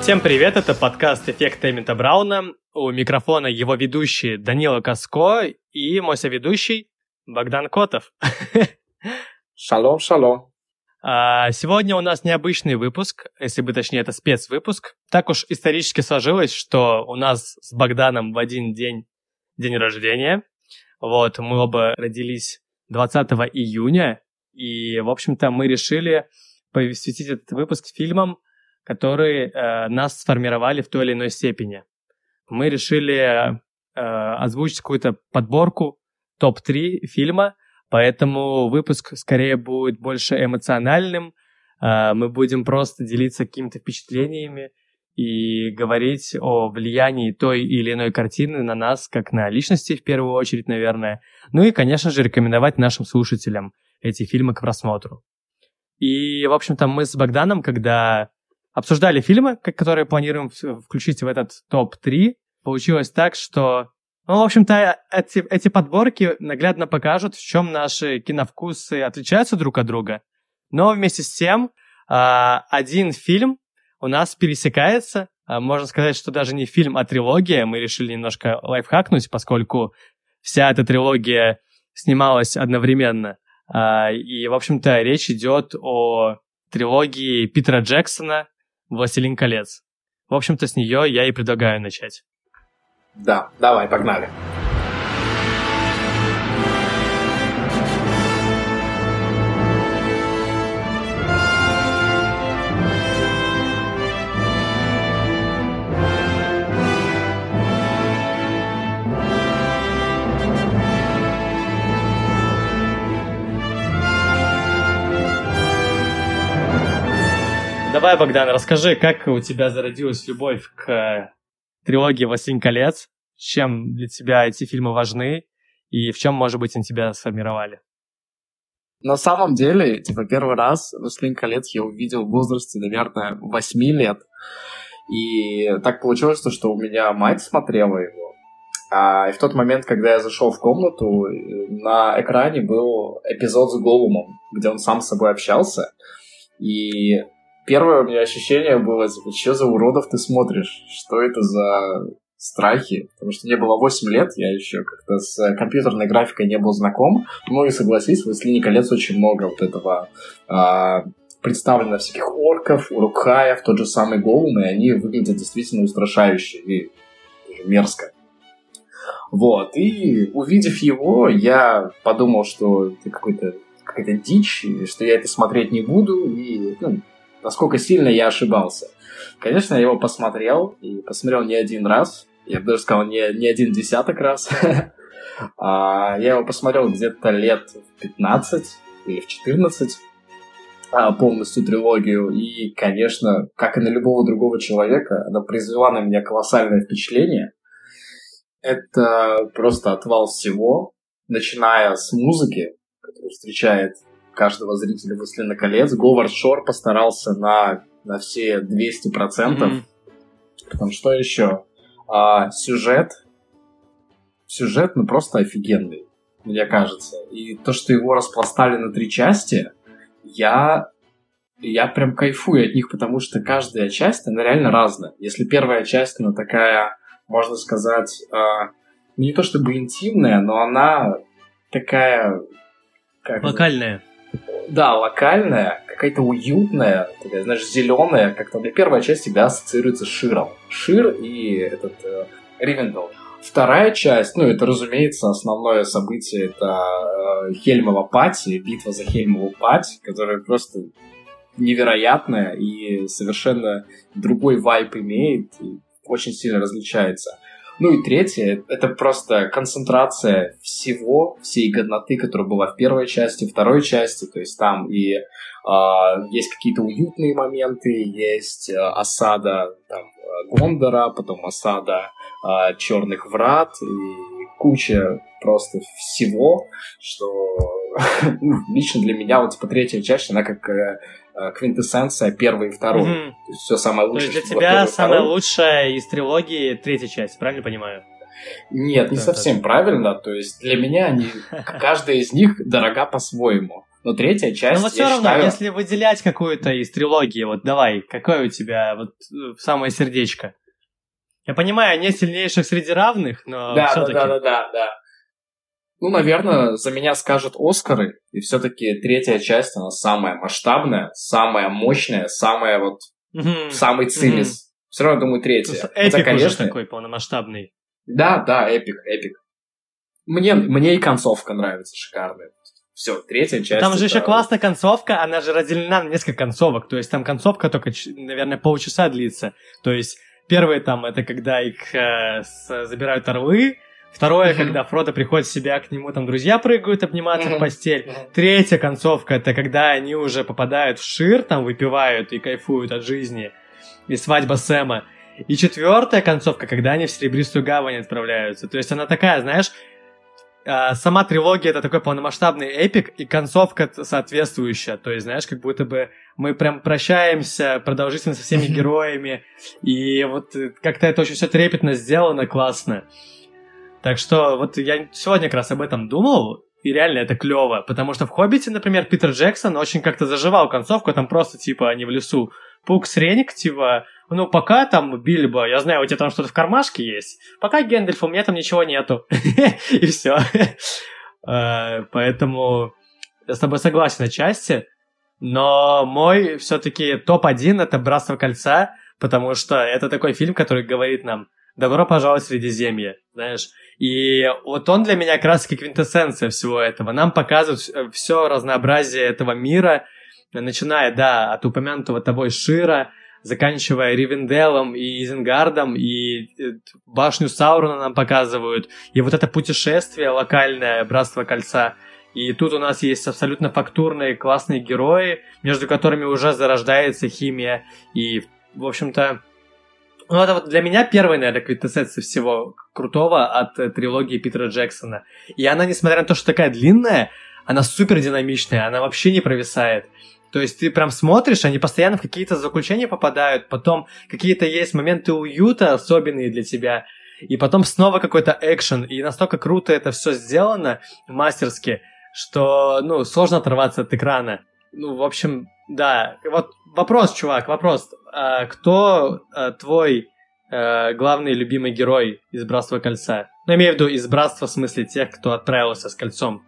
Всем привет, это подкаст «Эффект Эммета Брауна». У микрофона его ведущий Данила Каско и мой соведущий Богдан Котов. Шалом, шалом. А, сегодня у нас необычный выпуск, если бы точнее, это спецвыпуск. Так уж исторически сложилось, что у нас с Богданом в один день день рождения. Вот, мы оба родились 20 июня, и, в общем-то, мы решили посвятить этот выпуск фильмам, которые э, нас сформировали в той или иной степени. Мы решили э, озвучить какую-то подборку топ-3 фильма, поэтому выпуск скорее будет больше эмоциональным. Э, мы будем просто делиться какими-то впечатлениями и говорить о влиянии той или иной картины на нас, как на личности в первую очередь, наверное. Ну и, конечно же, рекомендовать нашим слушателям эти фильмы к просмотру. И, в общем-то, мы с Богданом, когда обсуждали фильмы, которые планируем включить в этот топ-3, получилось так, что, ну, в общем-то, эти, эти подборки наглядно покажут, в чем наши киновкусы отличаются друг от друга. Но вместе с тем, а, один фильм у нас пересекается. А, можно сказать, что даже не фильм, а трилогия. Мы решили немножко лайфхакнуть, поскольку вся эта трилогия снималась одновременно. А, и, в общем-то, речь идет о трилогии Питера Джексона «Властелин колец». В общем-то, с нее я и предлагаю начать. Да, давай, погнали. Давай, Богдан, расскажи, как у тебя зародилась любовь к трилогии «Властелин колец», чем для тебя эти фильмы важны и в чем, может быть, они тебя сформировали? На самом деле, типа, первый раз «Властелин колец» я увидел в возрасте, наверное, 8 лет. И так получилось, что у меня мать смотрела его. А, и в тот момент, когда я зашел в комнату, на экране был эпизод с Голумом, где он сам с собой общался. И первое у меня ощущение было, типа, что за уродов ты смотришь? Что это за страхи? Потому что мне было 8 лет, я еще как-то с компьютерной графикой не был знаком. Ну и согласись, в «Властелине колец» очень много вот этого а, представлено всяких орков, урукхаев, тот же самый Голум, и они выглядят действительно устрашающе и мерзко. Вот, и увидев его, я подумал, что это какой-то какая-то дичь, что я это смотреть не буду, и ну, насколько сильно я ошибался. Конечно, я его посмотрел, и посмотрел не один раз, я бы даже сказал, не, не один десяток раз. А, я его посмотрел где-то лет в 15 или в 14, а, полностью трилогию, и, конечно, как и на любого другого человека, она произвела на меня колоссальное впечатление. Это просто отвал всего, начиная с музыки, которую встречает каждого зрителя «Властелина колец». Говард Шор постарался на, на все 200%. Mm-hmm. Потому что еще? А, сюжет. Сюжет, ну, просто офигенный, мне кажется. И то, что его распластали на три части, я я прям кайфую от них, потому что каждая часть, она реально разная. Если первая часть, она такая, можно сказать, э, не то чтобы интимная, но она такая... Как Локальная да, локальная, какая-то уютная, такая, знаешь, зеленая, как-то мне первая часть всегда ассоциируется с Широм. Шир и этот э, Ривендел. Вторая часть, ну, это, разумеется, основное событие, это э, Хельмова пати, битва за Хельмову пать, которая просто невероятная и совершенно другой вайп имеет, и очень сильно различается. Ну и третье, это просто концентрация всего, всей годноты, которая была в первой части, второй части, то есть там и э, есть какие-то уютные моменты, есть э, осада там, Гондора, потом осада э, Черных Врат и куча просто всего, что ну, лично для меня вот типа третья часть, она как э, Э, квинтэссенция первый и второй. Mm-hmm. То есть все самое лучшее. То есть для тебя самая лучшая из трилогии третья часть, правильно понимаю? Нет, не да, совсем да. правильно. То есть для меня они, каждая из них дорога по-своему. Но третья часть, Но вот все равно, считаю... если выделять какую-то из трилогии, вот давай, какое у тебя вот э, самое сердечко? Я понимаю, не сильнейших среди равных, но да, все-таки. да, да, да, да. Ну, наверное, за меня скажут Оскары, и все-таки третья часть, она самая масштабная, самая мощная, самая вот Мгм. самый цимис. Мгм. Все равно думаю третья. Хотя, Эпик уже конечно, такой полномасштабный. Да, да, эпик, эпик. Мне, мне и концовка нравится шикарная. Все, третья часть. Там же это- еще классная концовка, она же разделена на несколько концовок. То есть там концовка только, наверное, полчаса длится. То есть первое там это когда их э, с- забирают орлы. Второе, когда Фродо приходит в себя, к нему там друзья прыгают обниматься в постель. Третья концовка это когда они уже попадают в Шир, там выпивают и кайфуют от жизни. И свадьба Сэма. И четвертая концовка, когда они в Серебристую гавань отправляются. То есть она такая, знаешь, а, сама трилогия это такой полномасштабный эпик, и концовка соответствующая. То есть, знаешь, как будто бы мы прям прощаемся продолжительно со всеми героями. И вот э, как-то это очень все трепетно сделано, классно. Так что вот я сегодня как раз об этом думал, и реально это клево, потому что в «Хоббите», например, Питер Джексон очень как-то заживал концовку, там просто, типа, они в лесу. Пукс Реник, типа, ну, пока там Бильбо, я знаю, у тебя там что-то в кармашке есть, пока Гэндальф, у меня там ничего нету. И все. Поэтому я с тобой согласен отчасти, но мой все-таки топ-1 это «Братство кольца», потому что это такой фильм, который говорит нам «Добро пожаловать в Средиземье», знаешь. И вот он для меня как раз таки квинтэссенция всего этого. Нам показывают все разнообразие этого мира, начиная, да, от упомянутого тобой Шира, заканчивая Ривенделом и Изенгардом, и э, башню Саурона нам показывают, и вот это путешествие локальное, Братство Кольца. И тут у нас есть абсолютно фактурные, классные герои, между которыми уже зарождается химия, и, в общем-то, ну, это вот для меня первая, наверное, квинтэссенция всего крутого от э, трилогии Питера Джексона. И она, несмотря на то, что такая длинная, она супер динамичная, она вообще не провисает. То есть ты прям смотришь, они постоянно в какие-то заключения попадают, потом какие-то есть моменты уюта особенные для тебя, и потом снова какой-то экшен, и настолько круто это все сделано мастерски, что, ну, сложно оторваться от экрана. Ну, в общем, да. Вот вопрос, чувак, вопрос. А кто а, твой а, главный любимый герой из Братства Кольца? Ну, имею в виду из Братства в смысле тех, кто отправился с кольцом.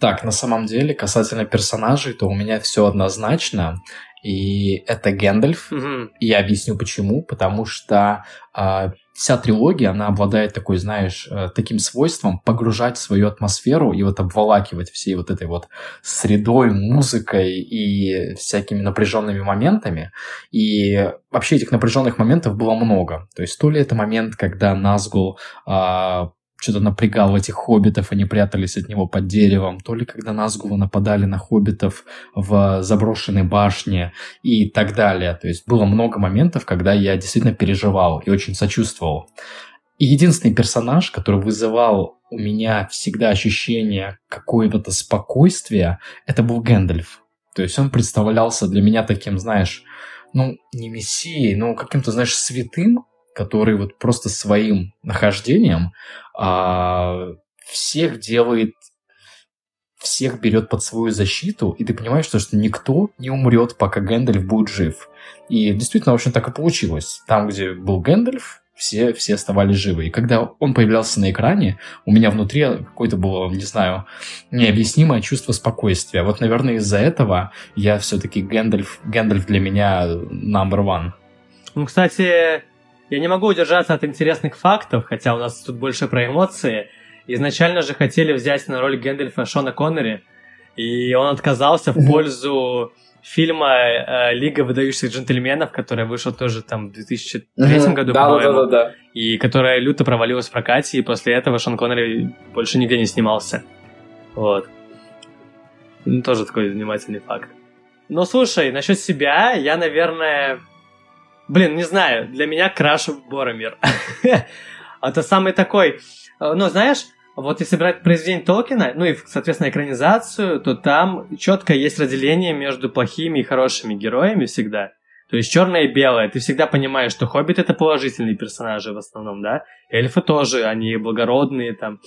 Так, на самом деле, касательно персонажей, то у меня все однозначно. И это Гэндальф. Угу. И я объясню почему. Потому что а, вся трилогия, она обладает такой, знаешь, э, таким свойством погружать свою атмосферу и вот обволакивать всей вот этой вот средой, музыкой и всякими напряженными моментами. И вообще этих напряженных моментов было много. То есть то ли это момент, когда Назгул а, что-то напрягал этих хоббитов, они прятались от него под деревом, то ли когда Назгулы нападали на хоббитов в заброшенной башне и так далее. То есть было много моментов, когда я действительно переживал и очень сочувствовал. И единственный персонаж, который вызывал у меня всегда ощущение какого-то спокойствия, это был Гэндальф. То есть он представлялся для меня таким, знаешь, ну, не мессией, но каким-то, знаешь, святым, который вот просто своим нахождением а, всех делает, всех берет под свою защиту, и ты понимаешь, что, что никто не умрет, пока Гэндальф будет жив. И действительно, в общем, так и получилось. Там, где был Гэндальф, все, все оставались живы. И когда он появлялся на экране, у меня внутри какое-то было, не знаю, необъяснимое чувство спокойствия. Вот, наверное, из-за этого я все-таки Гэндальф, Гэндальф для меня number one. Ну, кстати, я не могу удержаться от интересных фактов, хотя у нас тут больше про эмоции. Изначально же хотели взять на роль Гэндальфа Шона Коннери, и он отказался в пользу фильма э, «Лига выдающихся джентльменов», который вышел тоже там в 2003 году, да, по-моему, да, да, да. и которая люто провалилась в прокате, и после этого Шон Коннери больше нигде не снимался. Вот. Ну, тоже такой занимательный факт. Ну, слушай, насчет себя, я, наверное... Блин, не знаю, для меня Краш Боромир. Это самый такой... Ну, знаешь, вот если брать произведение Толкина, ну и, соответственно, экранизацию, то там четко есть разделение между плохими и хорошими героями всегда. То есть черное и белое. Ты всегда понимаешь, что Хоббит это положительные персонажи в основном, да? Эльфы тоже, они благородные там.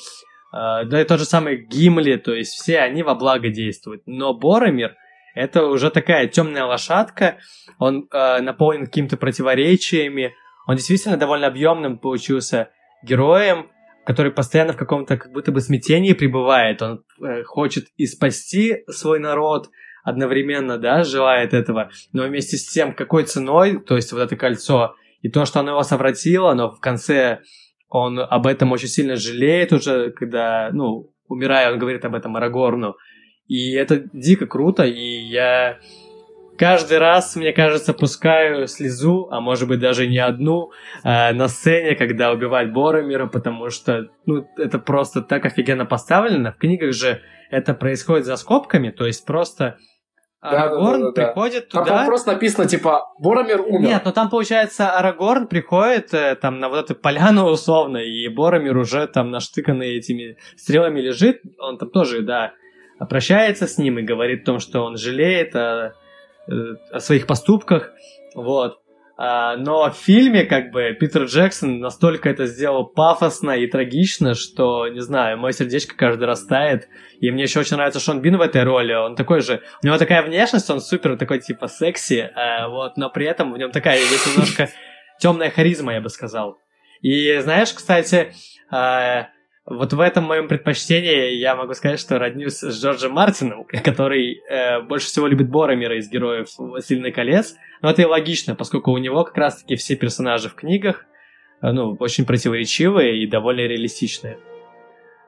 э, да и тот же самый Гимли, то есть все они во благо действуют. Но Боромир это уже такая темная лошадка, он э, наполнен какими-то противоречиями, он действительно довольно объемным получился героем, который постоянно в каком-то как будто бы смятении пребывает. Он э, хочет и спасти свой народ одновременно, да, желает этого, но вместе с тем, какой ценой, то есть вот это кольцо, и то, что оно его совратило, но в конце он об этом очень сильно жалеет уже, когда, ну, умирая, он говорит об этом Арагорну. И это дико круто, и я каждый раз, мне кажется, пускаю слезу, а может быть даже не одну, э, на сцене, когда убивает Боромира, потому что, ну, это просто так офигенно поставлено. В книгах же это происходит за скобками, то есть просто Арагорн да, да, да, приходит туда. Там просто написано, типа, Боромир умер. Нет, но там, получается, Арагорн приходит э, там на вот эту поляну условно, и Боромир уже там наштыканный этими стрелами лежит. Он там тоже, да, прощается с ним и говорит о том, что он жалеет о, э, о своих поступках. Вот. А, но в фильме, как бы, Питер Джексон настолько это сделал пафосно и трагично, что, не знаю, мое сердечко каждый раз тает. И мне еще очень нравится Шон Бин в этой роли. Он такой же... У него такая внешность, он супер такой, типа, секси, а, вот, но при этом в нем такая есть немножко темная харизма, я бы сказал. И знаешь, кстати, а, вот в этом моем предпочтении я могу сказать, что роднюсь с Джорджем Мартином, который э, больше всего любит Боромира из героев «Властелина колец». Но это и логично, поскольку у него как раз-таки все персонажи в книгах э, ну, очень противоречивые и довольно реалистичные.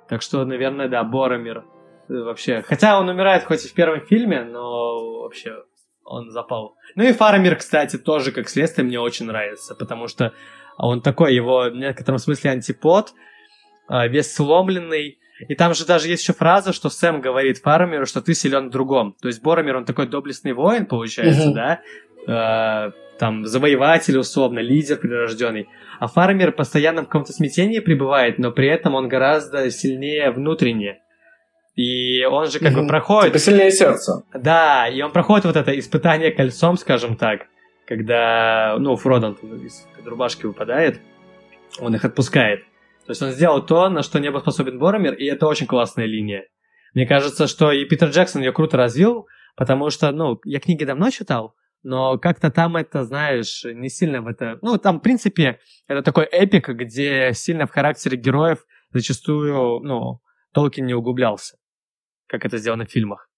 Так что, наверное, да, Боромир э, вообще... Хотя он умирает хоть и в первом фильме, но вообще он запал. Ну и Фарамир, кстати, тоже как следствие мне очень нравится, потому что он такой, его в некотором смысле антипод – а, весь сломленный. И там же даже есть еще фраза, что Сэм говорит Фармеру, что ты силен в другом. То есть Боромир, он такой доблестный воин, получается, да? А, там, завоеватель, условно, лидер прирожденный. А Фармер постоянно в каком-то смятении пребывает, но при этом он гораздо сильнее внутренне. И он же как бы проходит... Типа сильнее сердца. Да, и он проходит вот это испытание кольцом, скажем так, когда, ну, Фродон из рубашки выпадает, он их отпускает. То есть он сделал то, на что не был способен Боромир, и это очень классная линия. Мне кажется, что и Питер Джексон ее круто развил, потому что, ну, я книги давно читал, но как-то там это, знаешь, не сильно в это... Ну, там, в принципе, это такой эпик, где сильно в характере героев зачастую, ну, Толкин не углублялся, как это сделано в фильмах.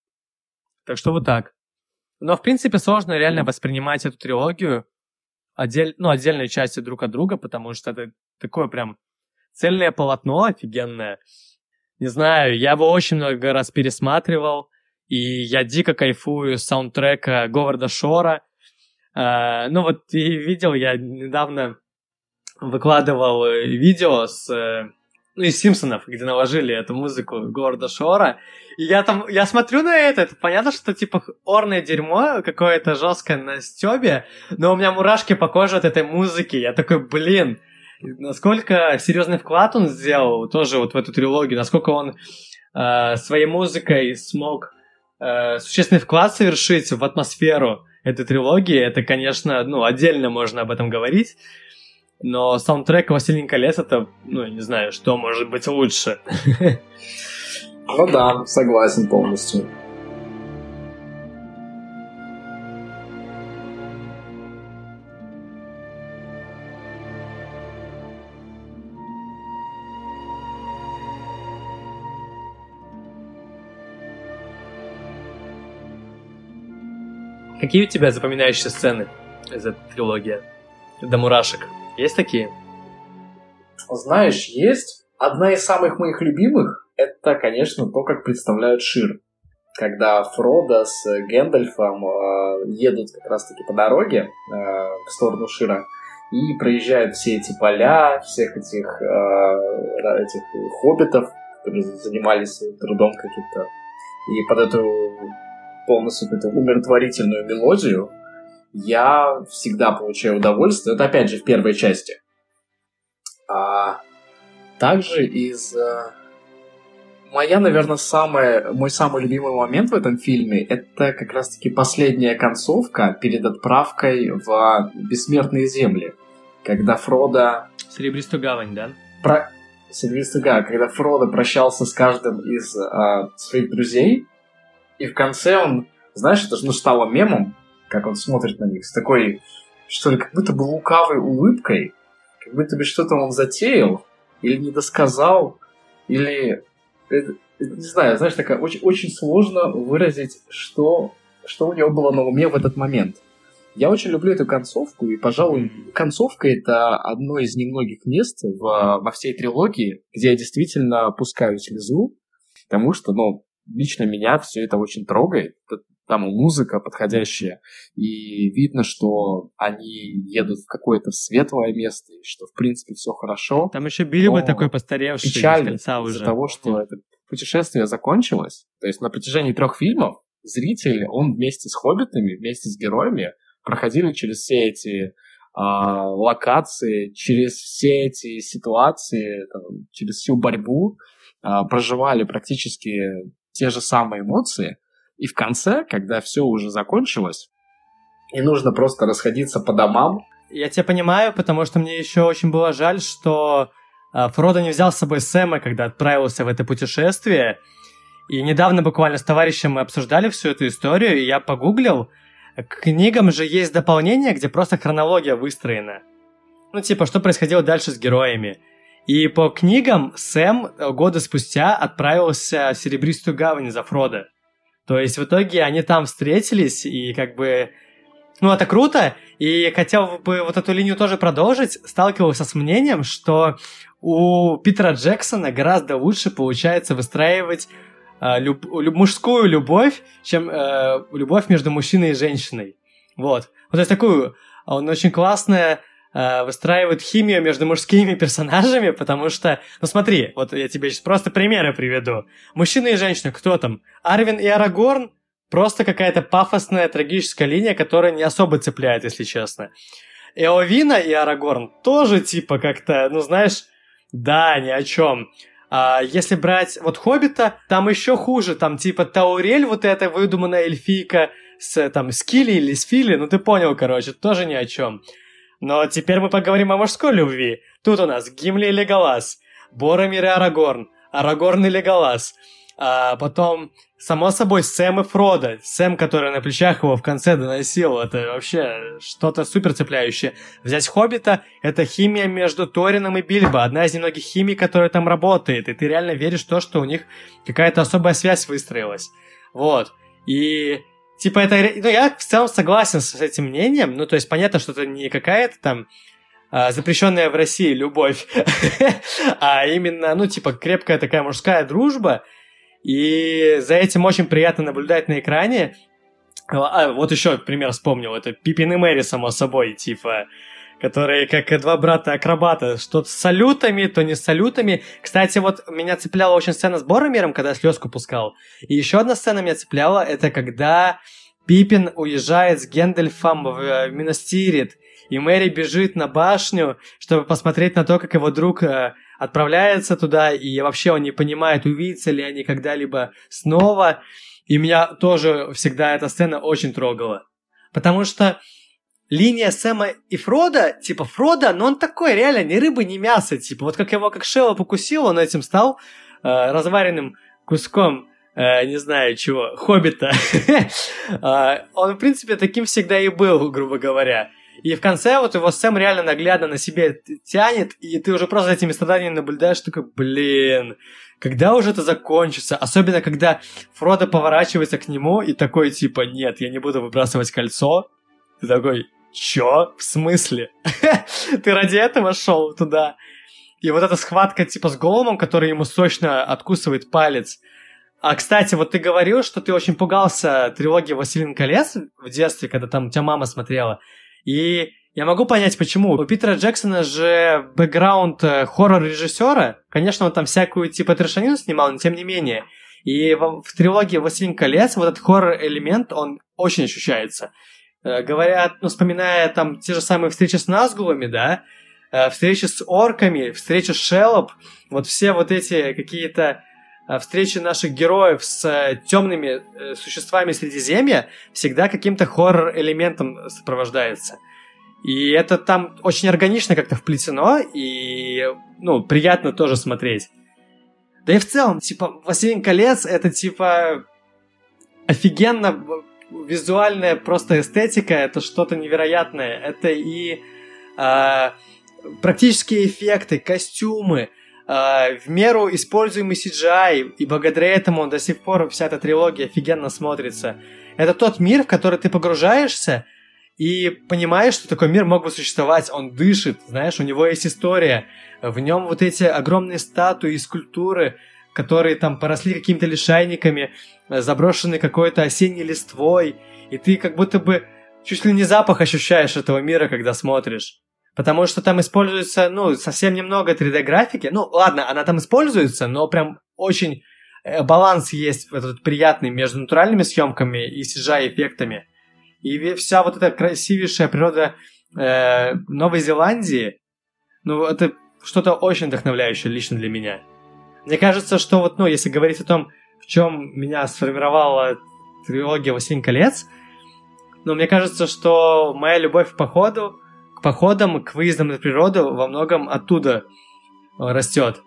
Так что вот так. Но, в принципе, сложно реально воспринимать эту трилогию отдель... ну, отдельные части друг от друга, потому что это такое прям Цельное полотно офигенное. Не знаю, я его очень много раз пересматривал, и я дико кайфую с саундтрека Говарда Шора. Uh, ну вот и видел, я недавно выкладывал э, видео с э, ну, из Симпсонов, где наложили эту музыку Говарда Шора. И я там, я смотрю на это, это понятно, что типа орное дерьмо какое-то жесткое на стебе, но у меня мурашки по коже от этой музыки. Я такой, блин, насколько серьезный вклад он сделал тоже вот в эту трилогию, насколько он э, своей музыкой смог э, существенный вклад совершить в атмосферу этой трилогии, это, конечно, ну, отдельно можно об этом говорить, но саундтрек «Василий колец» это, ну, не знаю, что может быть лучше. Ну да, согласен полностью. Какие у тебя запоминающиеся сцены из этой трилогии? До мурашек. Есть такие? Знаешь, есть. Одна из самых моих любимых — это, конечно, то, как представляют Шир. Когда Фродо с Гэндальфом э, едут как раз-таки по дороге э, в сторону Шира и проезжают все эти поля, всех этих, э, этих хоббитов, которые занимались трудом каким-то. И под эту полностью эту умиротворительную мелодию, я всегда получаю удовольствие. Это опять же в первой части. А также из... Э, моя, наверное, самая, мой самый любимый момент в этом фильме это как раз-таки последняя концовка перед отправкой в бессмертные земли. Когда Фродо... Серебристую гавань, да? Про... Сильвестр Га, когда Фродо прощался с каждым из а, своих друзей, и в конце он, знаешь, это же ну, стало мемом, как он смотрит на них, с такой, что ли, как будто бы лукавой улыбкой, как будто бы что-то он затеял, или не досказал, или... Это, не знаю, знаешь, такая очень, очень сложно выразить, что, что у него было на уме в этот момент. Я очень люблю эту концовку, и, пожалуй, концовка — это одно из немногих мест в, во всей трилогии, где я действительно пускаю слезу, потому что, ну, лично меня все это очень трогает. Там музыка подходящая, и видно, что они едут в какое-то светлое место, и что, в принципе, все хорошо. Там еще Бильбо такой постаревший печально из-за того, что это путешествие закончилось. То есть на протяжении трех фильмов зритель, он вместе с хоббитами, вместе с героями проходили через все эти а, локации, через все эти ситуации, там, через всю борьбу, а, проживали практически те же самые эмоции. И в конце, когда все уже закончилось, и нужно просто расходиться по домам. Я тебя понимаю, потому что мне еще очень было жаль, что а, Фродо не взял с собой Сэма, когда отправился в это путешествие. И недавно буквально с товарищем мы обсуждали всю эту историю, и я погуглил. К книгам же есть дополнение, где просто хронология выстроена. Ну, типа, что происходило дальше с героями. И по книгам Сэм э, года спустя отправился в Серебристую гавань за Фродо. То есть в итоге они там встретились, и как бы... Ну, это круто, и хотел бы вот эту линию тоже продолжить. Сталкивался с мнением, что у Питера Джексона гораздо лучше получается выстраивать э, люб, люб, мужскую любовь, чем э, любовь между мужчиной и женщиной. Вот. Вот то есть такую, он очень классная э, выстраивает химию между мужскими персонажами, потому что, ну смотри, вот я тебе сейчас просто примеры приведу. Мужчина и женщина, кто там? Арвин и Арагорн? Просто какая-то пафосная трагическая линия, которая не особо цепляет, если честно. Эовина и Арагорн тоже типа как-то, ну знаешь, да, ни о чем. А если брать вот Хоббита, там еще хуже, там типа Таурель, вот эта выдуманная эльфийка с там Скилли или Сфили, ну ты понял, короче, тоже ни о чем. Но теперь мы поговорим о мужской любви. Тут у нас Гимли и Леголас, Боромир и Арагорн, Арагорн и Леголас, а потом, само собой, Сэм и Фродо. Сэм, который на плечах его в конце доносил, это вообще что-то супер цепляющее. Взять Хоббита — это химия между Торином и Бильбо. Одна из немногих химий, которая там работает. И ты реально веришь в то, что у них какая-то особая связь выстроилась. Вот. И Типа, это... Ну, я в целом согласен с этим мнением. Ну, то есть, понятно, что это не какая-то там а, запрещенная в России любовь, а именно, ну, типа, крепкая такая мужская дружба. И за этим очень приятно наблюдать на экране. А, вот еще пример вспомнил. Это Пипин и Мэри, само собой, типа которые как два брата-акробата, что с салютами, то не с салютами. Кстати, вот меня цепляла очень сцена с Боромиром, когда слезку пускал. И еще одна сцена меня цепляла, это когда Пипин уезжает с Гендельфом в э, Миностирит, и Мэри бежит на башню, чтобы посмотреть на то, как его друг э, отправляется туда, и вообще он не понимает, увидятся ли они когда-либо снова. И меня тоже всегда эта сцена очень трогала. Потому что линия Сэма и Фрода, типа Фрода, но он такой, реально, ни рыба, ни мясо, типа, вот как его, как Шелла покусил, он этим стал э, разваренным куском, э, не знаю чего, хоббита. э, он, в принципе, таким всегда и был, грубо говоря. И в конце вот его Сэм реально наглядно на себе тянет, и ты уже просто этими страданиями наблюдаешь, такой, блин, когда уже это закончится? Особенно, когда Фродо поворачивается к нему и такой, типа, нет, я не буду выбрасывать кольцо. Ты такой, Чё? В смысле? Ты ради этого шел туда? И вот эта схватка типа с голомом, который ему сочно откусывает палец. А, кстати, вот ты говорил, что ты очень пугался трилогии «Василин колец» в детстве, когда там у тебя мама смотрела. И я могу понять, почему. У Питера Джексона же бэкграунд э, хоррор-режиссера. Конечно, он там всякую типа трешанину снимал, но тем не менее. И в, в трилогии «Властелин колец» вот этот хоррор-элемент, он очень ощущается. Э, говорят, ну, вспоминая там те же самые встречи с Назгулами, да, э, встречи с орками, встречи с Шелоп, вот все вот эти какие-то э, встречи наших героев с темными существами Средиземья всегда каким-то хоррор-элементом сопровождается. И это там очень органично как-то вплетено, и, ну, приятно тоже смотреть. Да и в целом, типа, «Властелин колец» — это, типа, офигенно визуальная просто эстетика, это что-то невероятное. Это и э, практические эффекты, костюмы, э, в меру используемый CGI, и благодаря этому до сих пор вся эта трилогия офигенно смотрится. Это тот мир, в который ты погружаешься, и понимаешь, что такой мир мог бы существовать. Он дышит, знаешь, у него есть история. В нем вот эти огромные статуи и скульптуры, которые там поросли какими-то лишайниками, заброшены какой-то осенней листвой, и ты как будто бы чуть ли не запах ощущаешь этого мира, когда смотришь. Потому что там используется, ну, совсем немного 3D-графики. Ну, ладно, она там используется, но прям очень э, баланс есть этот приятный между натуральными съемками и CGI-эффектами. И вся вот эта красивейшая природа э, Новой Зеландии, ну, это что-то очень вдохновляющее лично для меня. Мне кажется, что вот, ну, если говорить о том, в чем меня сформировала трилогия «Восемь колец», ну, мне кажется, что моя любовь к походу, к походам, к выездам на природу во многом оттуда растет.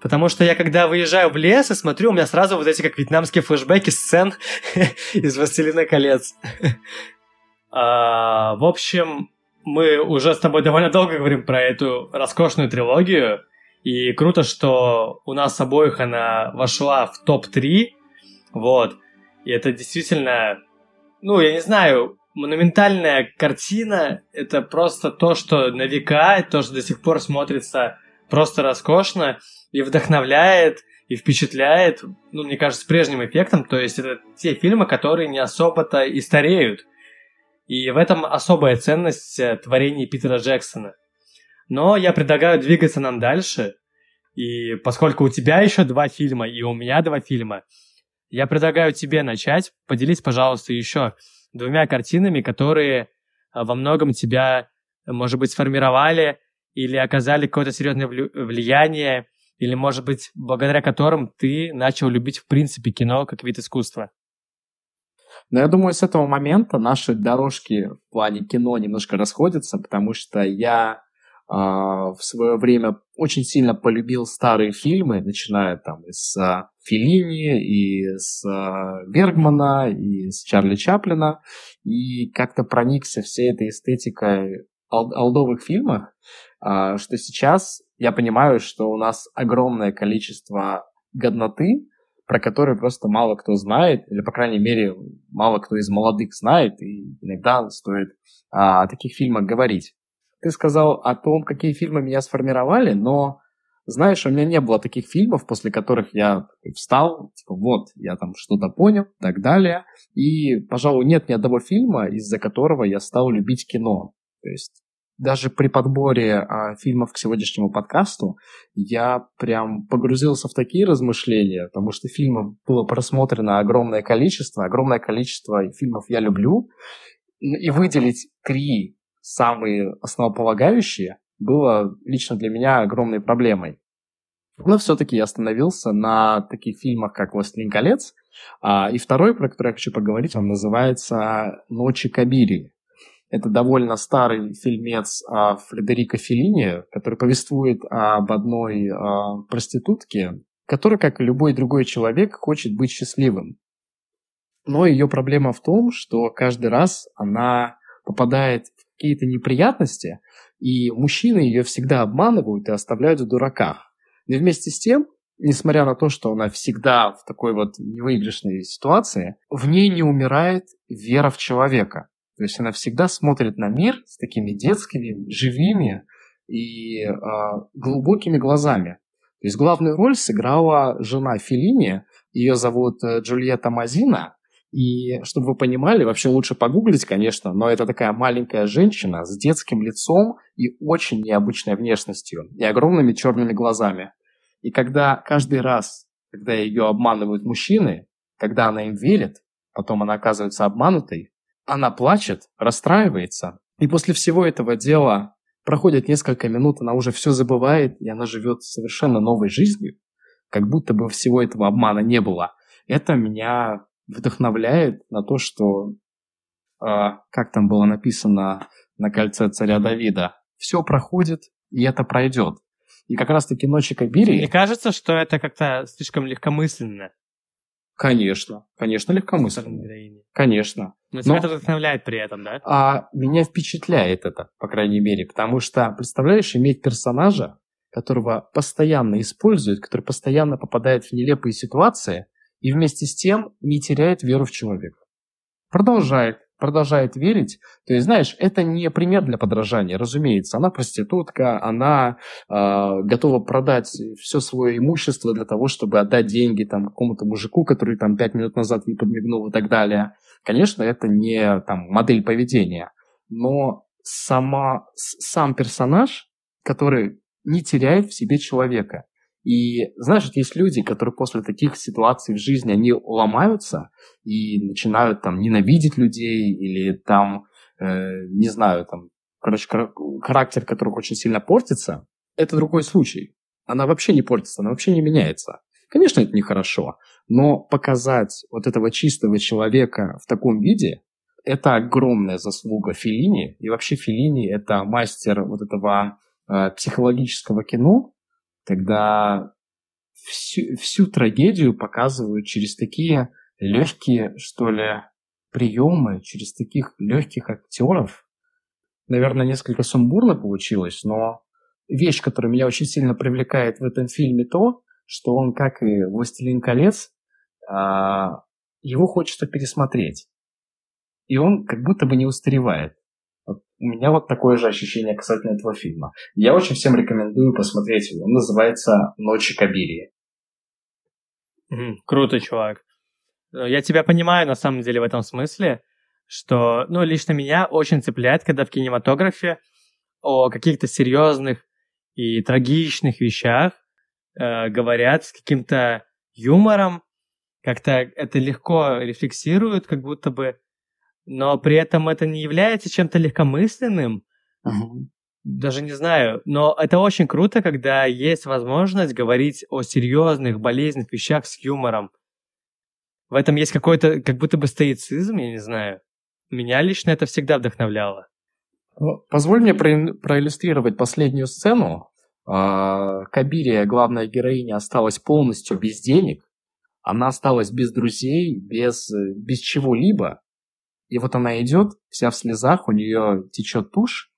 Потому что я когда выезжаю в лес и смотрю, у меня сразу вот эти как вьетнамские флешбеки сцен из «Властелина колец». а, в общем, мы уже с тобой довольно долго говорим про эту роскошную трилогию, и круто, что у нас обоих она вошла в топ-3, вот, и это действительно, ну, я не знаю, монументальная картина, это просто то, что на века, то, что до сих пор смотрится просто роскошно, и вдохновляет, и впечатляет, ну, мне кажется, прежним эффектом. То есть это те фильмы, которые не особо-то и стареют. И в этом особая ценность э, творений Питера Джексона. Но я предлагаю двигаться нам дальше. И поскольку у тебя еще два фильма, и у меня два фильма, я предлагаю тебе начать. Поделись, пожалуйста, еще двумя картинами, которые э, во многом тебя, может быть, сформировали или оказали какое-то серьезное влияние, или, может быть, благодаря которым ты начал любить, в принципе, кино как вид искусства? Но я думаю, с этого момента наши дорожки в плане кино немножко расходятся, потому что я в свое время очень сильно полюбил старые фильмы, начиная там с э, Филини, и с э, Бергмана, и с Чарли Чаплина, и как-то проникся всей этой эстетикой ол- олдовых фильмов, а, что сейчас я понимаю, что у нас огромное количество годноты, про которые просто мало кто знает, или, по крайней мере, мало кто из молодых знает, и иногда стоит а, о таких фильмах говорить. Ты сказал о том, какие фильмы меня сформировали, но, знаешь, у меня не было таких фильмов, после которых я встал, типа, вот, я там что-то понял, и так далее. И, пожалуй, нет ни одного фильма, из-за которого я стал любить кино. То есть даже при подборе а, фильмов к сегодняшнему подкасту я прям погрузился в такие размышления, потому что фильмов было просмотрено огромное количество, огромное количество фильмов я люблю, и выделить три самые основополагающие было лично для меня огромной проблемой. Но все-таки я остановился на таких фильмах, как «Властелин колец», а, и второй, про который я хочу поговорить, он называется «Ночи Кабири». Это довольно старый фильмец а, Фредерика Феллини, который повествует об одной а, проститутке, которая, как и любой другой человек, хочет быть счастливым. Но ее проблема в том, что каждый раз она попадает в какие-то неприятности, и мужчины ее всегда обманывают и оставляют в дураках. И вместе с тем, несмотря на то, что она всегда в такой вот невыигрышной ситуации, в ней не умирает вера в человека. То есть она всегда смотрит на мир с такими детскими, живыми и э, глубокими глазами. То есть главную роль сыграла жена Филини, ее зовут э, Джульетта Мазина, и чтобы вы понимали, вообще лучше погуглить, конечно, но это такая маленькая женщина с детским лицом и очень необычной внешностью, и огромными черными глазами. И когда каждый раз, когда ее обманывают мужчины, когда она им верит, потом она оказывается обманутой, она плачет, расстраивается, и после всего этого дела проходит несколько минут, она уже все забывает, и она живет совершенно новой жизнью, как будто бы всего этого обмана не было. Это меня вдохновляет на то, что, э, как там было написано, на кольце царя Давида. Все проходит, и это пройдет. И как раз-таки «Ночи Кабири...» Мне кажется, что это как-то слишком легкомысленно. Конечно, конечно, легкомысленно. Конечно. Но тебя Но... это вдохновляет при этом, да? А меня впечатляет это, по крайней мере, потому что, представляешь, иметь персонажа, которого постоянно используют, который постоянно попадает в нелепые ситуации и вместе с тем не теряет веру в человека. Продолжает, продолжает верить. То есть, знаешь, это не пример для подражания, разумеется. Она проститутка, она э, готова продать все свое имущество для того, чтобы отдать деньги там какому-то мужику, который там пять минут назад ей подмигнул и так далее. Конечно, это не там модель поведения, но сама, сам персонаж, который не теряет в себе человека. И знаешь, есть люди, которые после таких ситуаций в жизни, они ломаются и начинают там ненавидеть людей или там, э, не знаю, там, короче, характер которых очень сильно портится. Это другой случай. Она вообще не портится, она вообще не меняется. Конечно, это нехорошо, но показать вот этого чистого человека в таком виде, это огромная заслуга Филини. И вообще Филини – это мастер вот этого Э, психологического кино, когда всю, всю трагедию показывают через такие легкие, что ли, приемы, через таких легких актеров. Наверное, несколько сумбурно получилось, но вещь, которая меня очень сильно привлекает в этом фильме, то, что он, как и «Властелин колец», а, его хочется пересмотреть. И он как будто бы не устаревает. У меня вот такое же ощущение касательно этого фильма. Я очень всем рекомендую посмотреть его. Он называется «Ночи Кабирии». Mm, круто, чувак. Э, я тебя понимаю на самом деле в этом смысле, что, ну, лично меня очень цепляет, когда в кинематографе о каких-то серьезных и трагичных вещах э, говорят с каким-то юмором, как-то это легко рефлексируют, как будто бы но при этом это не является чем-то легкомысленным. Uh-huh. Даже не знаю, но это очень круто, когда есть возможность говорить о серьезных, болезненных вещах с юмором. В этом есть какой-то, как будто бы стоицизм, я не знаю. Меня лично это всегда вдохновляло. Позволь мне про- проиллюстрировать последнюю сцену. А, Кабирия, главная героиня, осталась полностью без денег. Она осталась без друзей, без, без чего-либо. И вот она идет, вся в слезах, у нее течет тушь,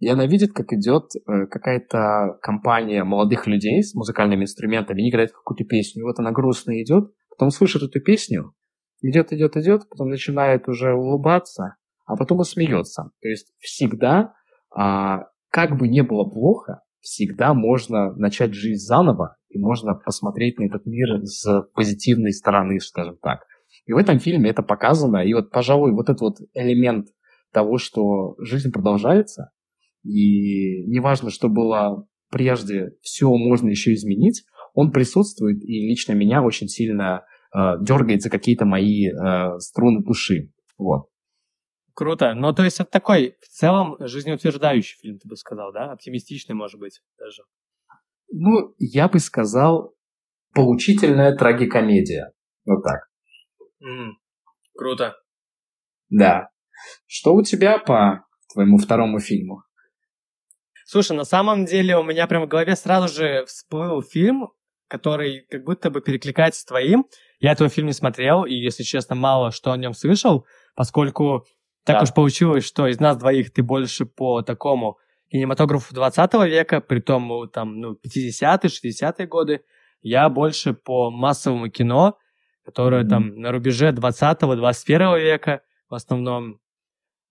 и она видит, как идет э, какая-то компания молодых людей с музыкальными инструментами, они играют какую-то песню. И вот она грустно идет, потом слышит эту песню, идет, идет, идет, потом начинает уже улыбаться, а потом и смеется. То есть всегда, а, как бы не было плохо, всегда можно начать жизнь заново, и можно посмотреть на этот мир с позитивной стороны, скажем так. И в этом фильме это показано. И вот, пожалуй, вот этот вот элемент того, что жизнь продолжается, и неважно, что было прежде, все можно еще изменить, он присутствует, и лично меня очень сильно э, дергает за какие-то мои э, струны души. Вот. Круто. Ну, то есть это такой в целом жизнеутверждающий фильм, ты бы сказал, да? Оптимистичный, может быть, даже. Ну, я бы сказал, поучительная трагикомедия. Вот так. Mm, круто. Да. Что у тебя по твоему второму фильму? Слушай, на самом деле у меня прямо в голове сразу же всплыл фильм, который как будто бы перекликается с твоим. Я этого фильма не смотрел, и, если честно, мало что о нем слышал, поскольку так да. уж получилось, что из нас двоих ты больше по такому кинематографу 20 века, при том там, ну, 50-е, 60-е годы, я больше по массовому кино, которая mm-hmm. там на рубеже 20-21 века в основном.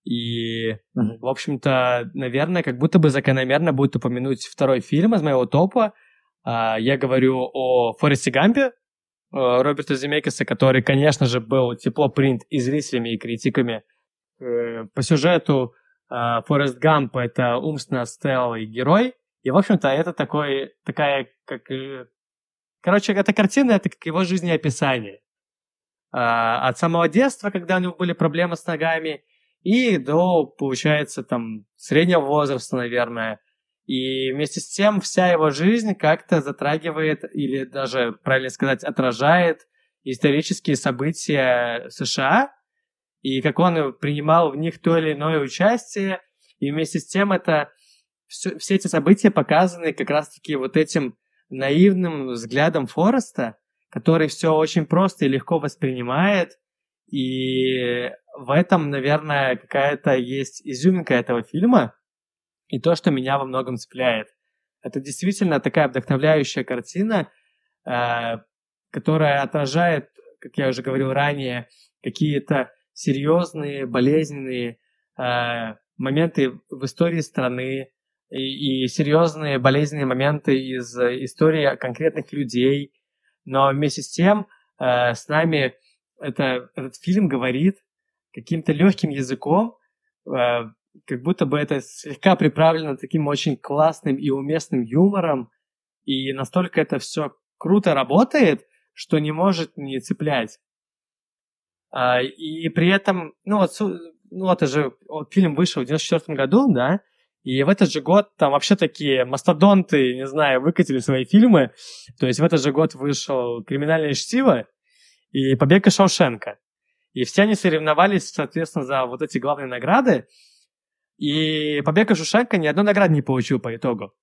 И, mm-hmm. в общем-то, наверное, как будто бы закономерно будет упомянуть второй фильм из моего топа. А, я говорю о Форесте Гампе э, Роберта Земекиса, который, конечно же, был тепло принят и зрителями, и критиками. Э, по сюжету а, Форест Гамп — это умственно стелый герой, и, в общем-то, это такой, такая, как... Э, короче, эта картина — это как его жизнеописание. А, от самого детства, когда у него были проблемы с ногами, и до, получается, там, среднего возраста, наверное. И вместе с тем вся его жизнь как-то затрагивает, или даже, правильно сказать, отражает исторические события США, и как он принимал в них то или иное участие, И вместе с тем это все, все эти события показаны как раз-таки вот этим наивным взглядом Фореста, который все очень просто и легко воспринимает, и в этом, наверное, какая-то есть изюминка этого фильма, и то, что меня во многом цепляет. Это действительно такая вдохновляющая картина, э, которая отражает, как я уже говорил ранее, какие-то серьезные, болезненные э, моменты в истории страны и, и серьезные болезненные моменты из истории конкретных людей. Но вместе с тем э, с нами это, этот фильм говорит каким-то легким языком, э, как будто бы это слегка приправлено таким очень классным и уместным юмором, и настолько это все круто работает, что не может не цеплять. А, и при этом, ну вот, ну это же вот фильм вышел в 94 году, да, и в этот же год там вообще такие мастодонты, не знаю, выкатили свои фильмы. То есть в этот же год вышел «Криминальное чтиво» и «Побег из Шоушенка». И все они соревновались, соответственно, за вот эти главные награды. И «Побег из Шоушенка» ни одной награды не получил по итогу.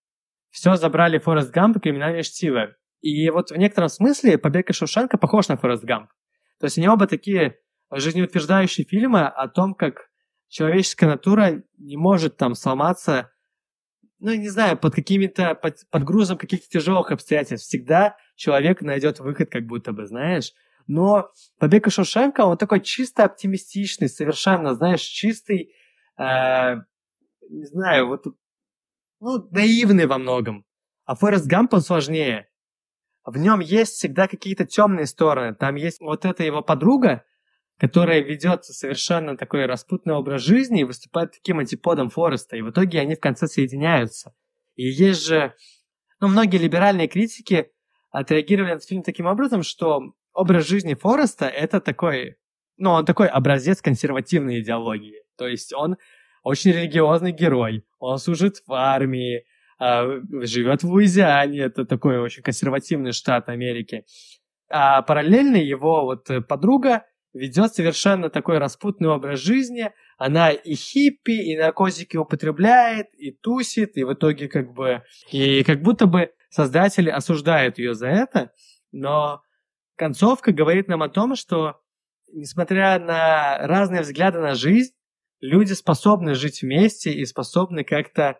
Все забрали Форест Гамп и «Криминальное чтиво». И вот в некотором смысле «Побег из Шоушенка» похож на Форест Гамп. То есть они оба такие жизнеутверждающие фильмы о том, как человеческая натура не может там сломаться, ну, не знаю, под какими-то, под, под грузом каких-то тяжелых обстоятельств. Всегда человек найдет выход, как будто бы, знаешь. Но побег Шушенко, он такой чисто оптимистичный, совершенно, знаешь, чистый, э, не знаю, вот, ну, наивный во многом. А Форест Гамп, он сложнее. В нем есть всегда какие-то темные стороны. Там есть вот эта его подруга, которая ведет совершенно такой распутный образ жизни и выступает таким антиподом Фореста, и в итоге они в конце соединяются. И есть же, ну, многие либеральные критики отреагировали на этот фильм таким образом, что образ жизни Фореста это такой, ну, он такой образец консервативной идеологии. То есть он очень религиозный герой, он служит в армии, а, живет в Луизиане, это такой очень консервативный штат Америки. А параллельно его вот подруга ведет совершенно такой распутный образ жизни. Она и хиппи, и наркотики употребляет, и тусит, и в итоге как бы... И как будто бы создатели осуждают ее за это, но концовка говорит нам о том, что несмотря на разные взгляды на жизнь, люди способны жить вместе и способны как-то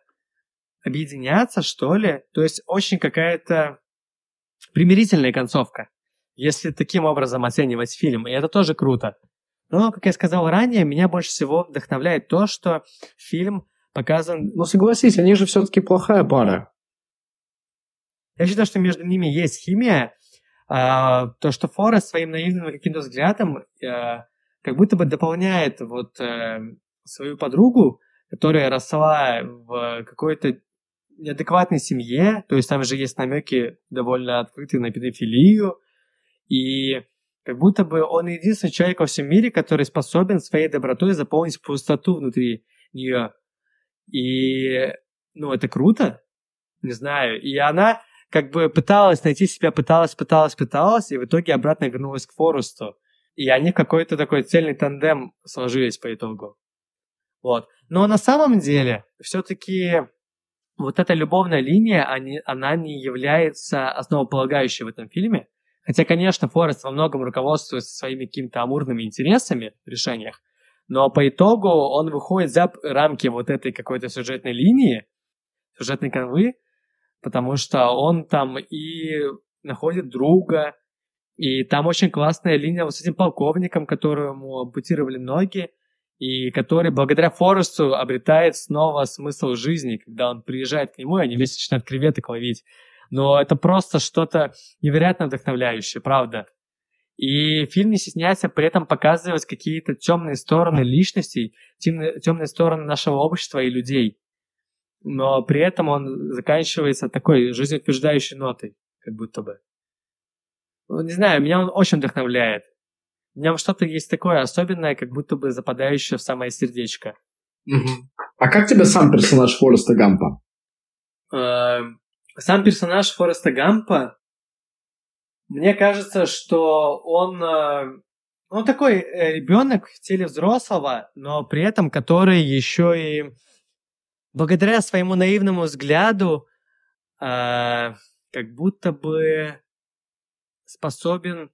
объединяться, что ли. То есть очень какая-то примирительная концовка если таким образом оценивать фильм, и это тоже круто. Но, как я сказал ранее, меня больше всего вдохновляет то, что фильм показан... Ну, согласись, они же все-таки плохая пара. Я считаю, что между ними есть химия. А, то, что Форест своим наивным каким-то взглядом а, как будто бы дополняет вот а, свою подругу, которая росла в какой-то неадекватной семье, то есть там же есть намеки довольно открытые на педофилию, и как будто бы он единственный человек во всем мире, который способен своей добротой заполнить пустоту внутри нее. И, ну, это круто, не знаю. И она как бы пыталась найти себя, пыталась, пыталась, пыталась, и в итоге обратно вернулась к Форесту. И они какой-то такой цельный тандем сложились по итогу. Вот. Но на самом деле, все-таки вот эта любовная линия, они, она не является основополагающей в этом фильме. Хотя, конечно, Форест во многом руководствуется своими какими-то амурными интересами в решениях, но по итогу он выходит за рамки вот этой какой-то сюжетной линии, сюжетной канвы, потому что он там и находит друга, и там очень классная линия вот с этим полковником, которому ампутировали ноги, и который благодаря Форесту обретает снова смысл жизни, когда он приезжает к нему, и они вместе начинают креветок ловить но это просто что-то невероятно вдохновляющее, правда. И фильм не стесняется при этом показывать какие-то темные стороны личностей, темные, темные стороны нашего общества и людей. Но при этом он заканчивается такой жизнеутверждающей нотой, как будто бы. Ну, не знаю, меня он очень вдохновляет. У меня что-то есть такое особенное, как будто бы западающее в самое сердечко. А как тебе сам персонаж Фореста Гампа? Эм, сам персонаж Фореста Гампа, мне кажется, что он, э, он такой э, ребенок в теле взрослого, но при этом который еще и благодаря своему наивному взгляду э, как будто бы способен...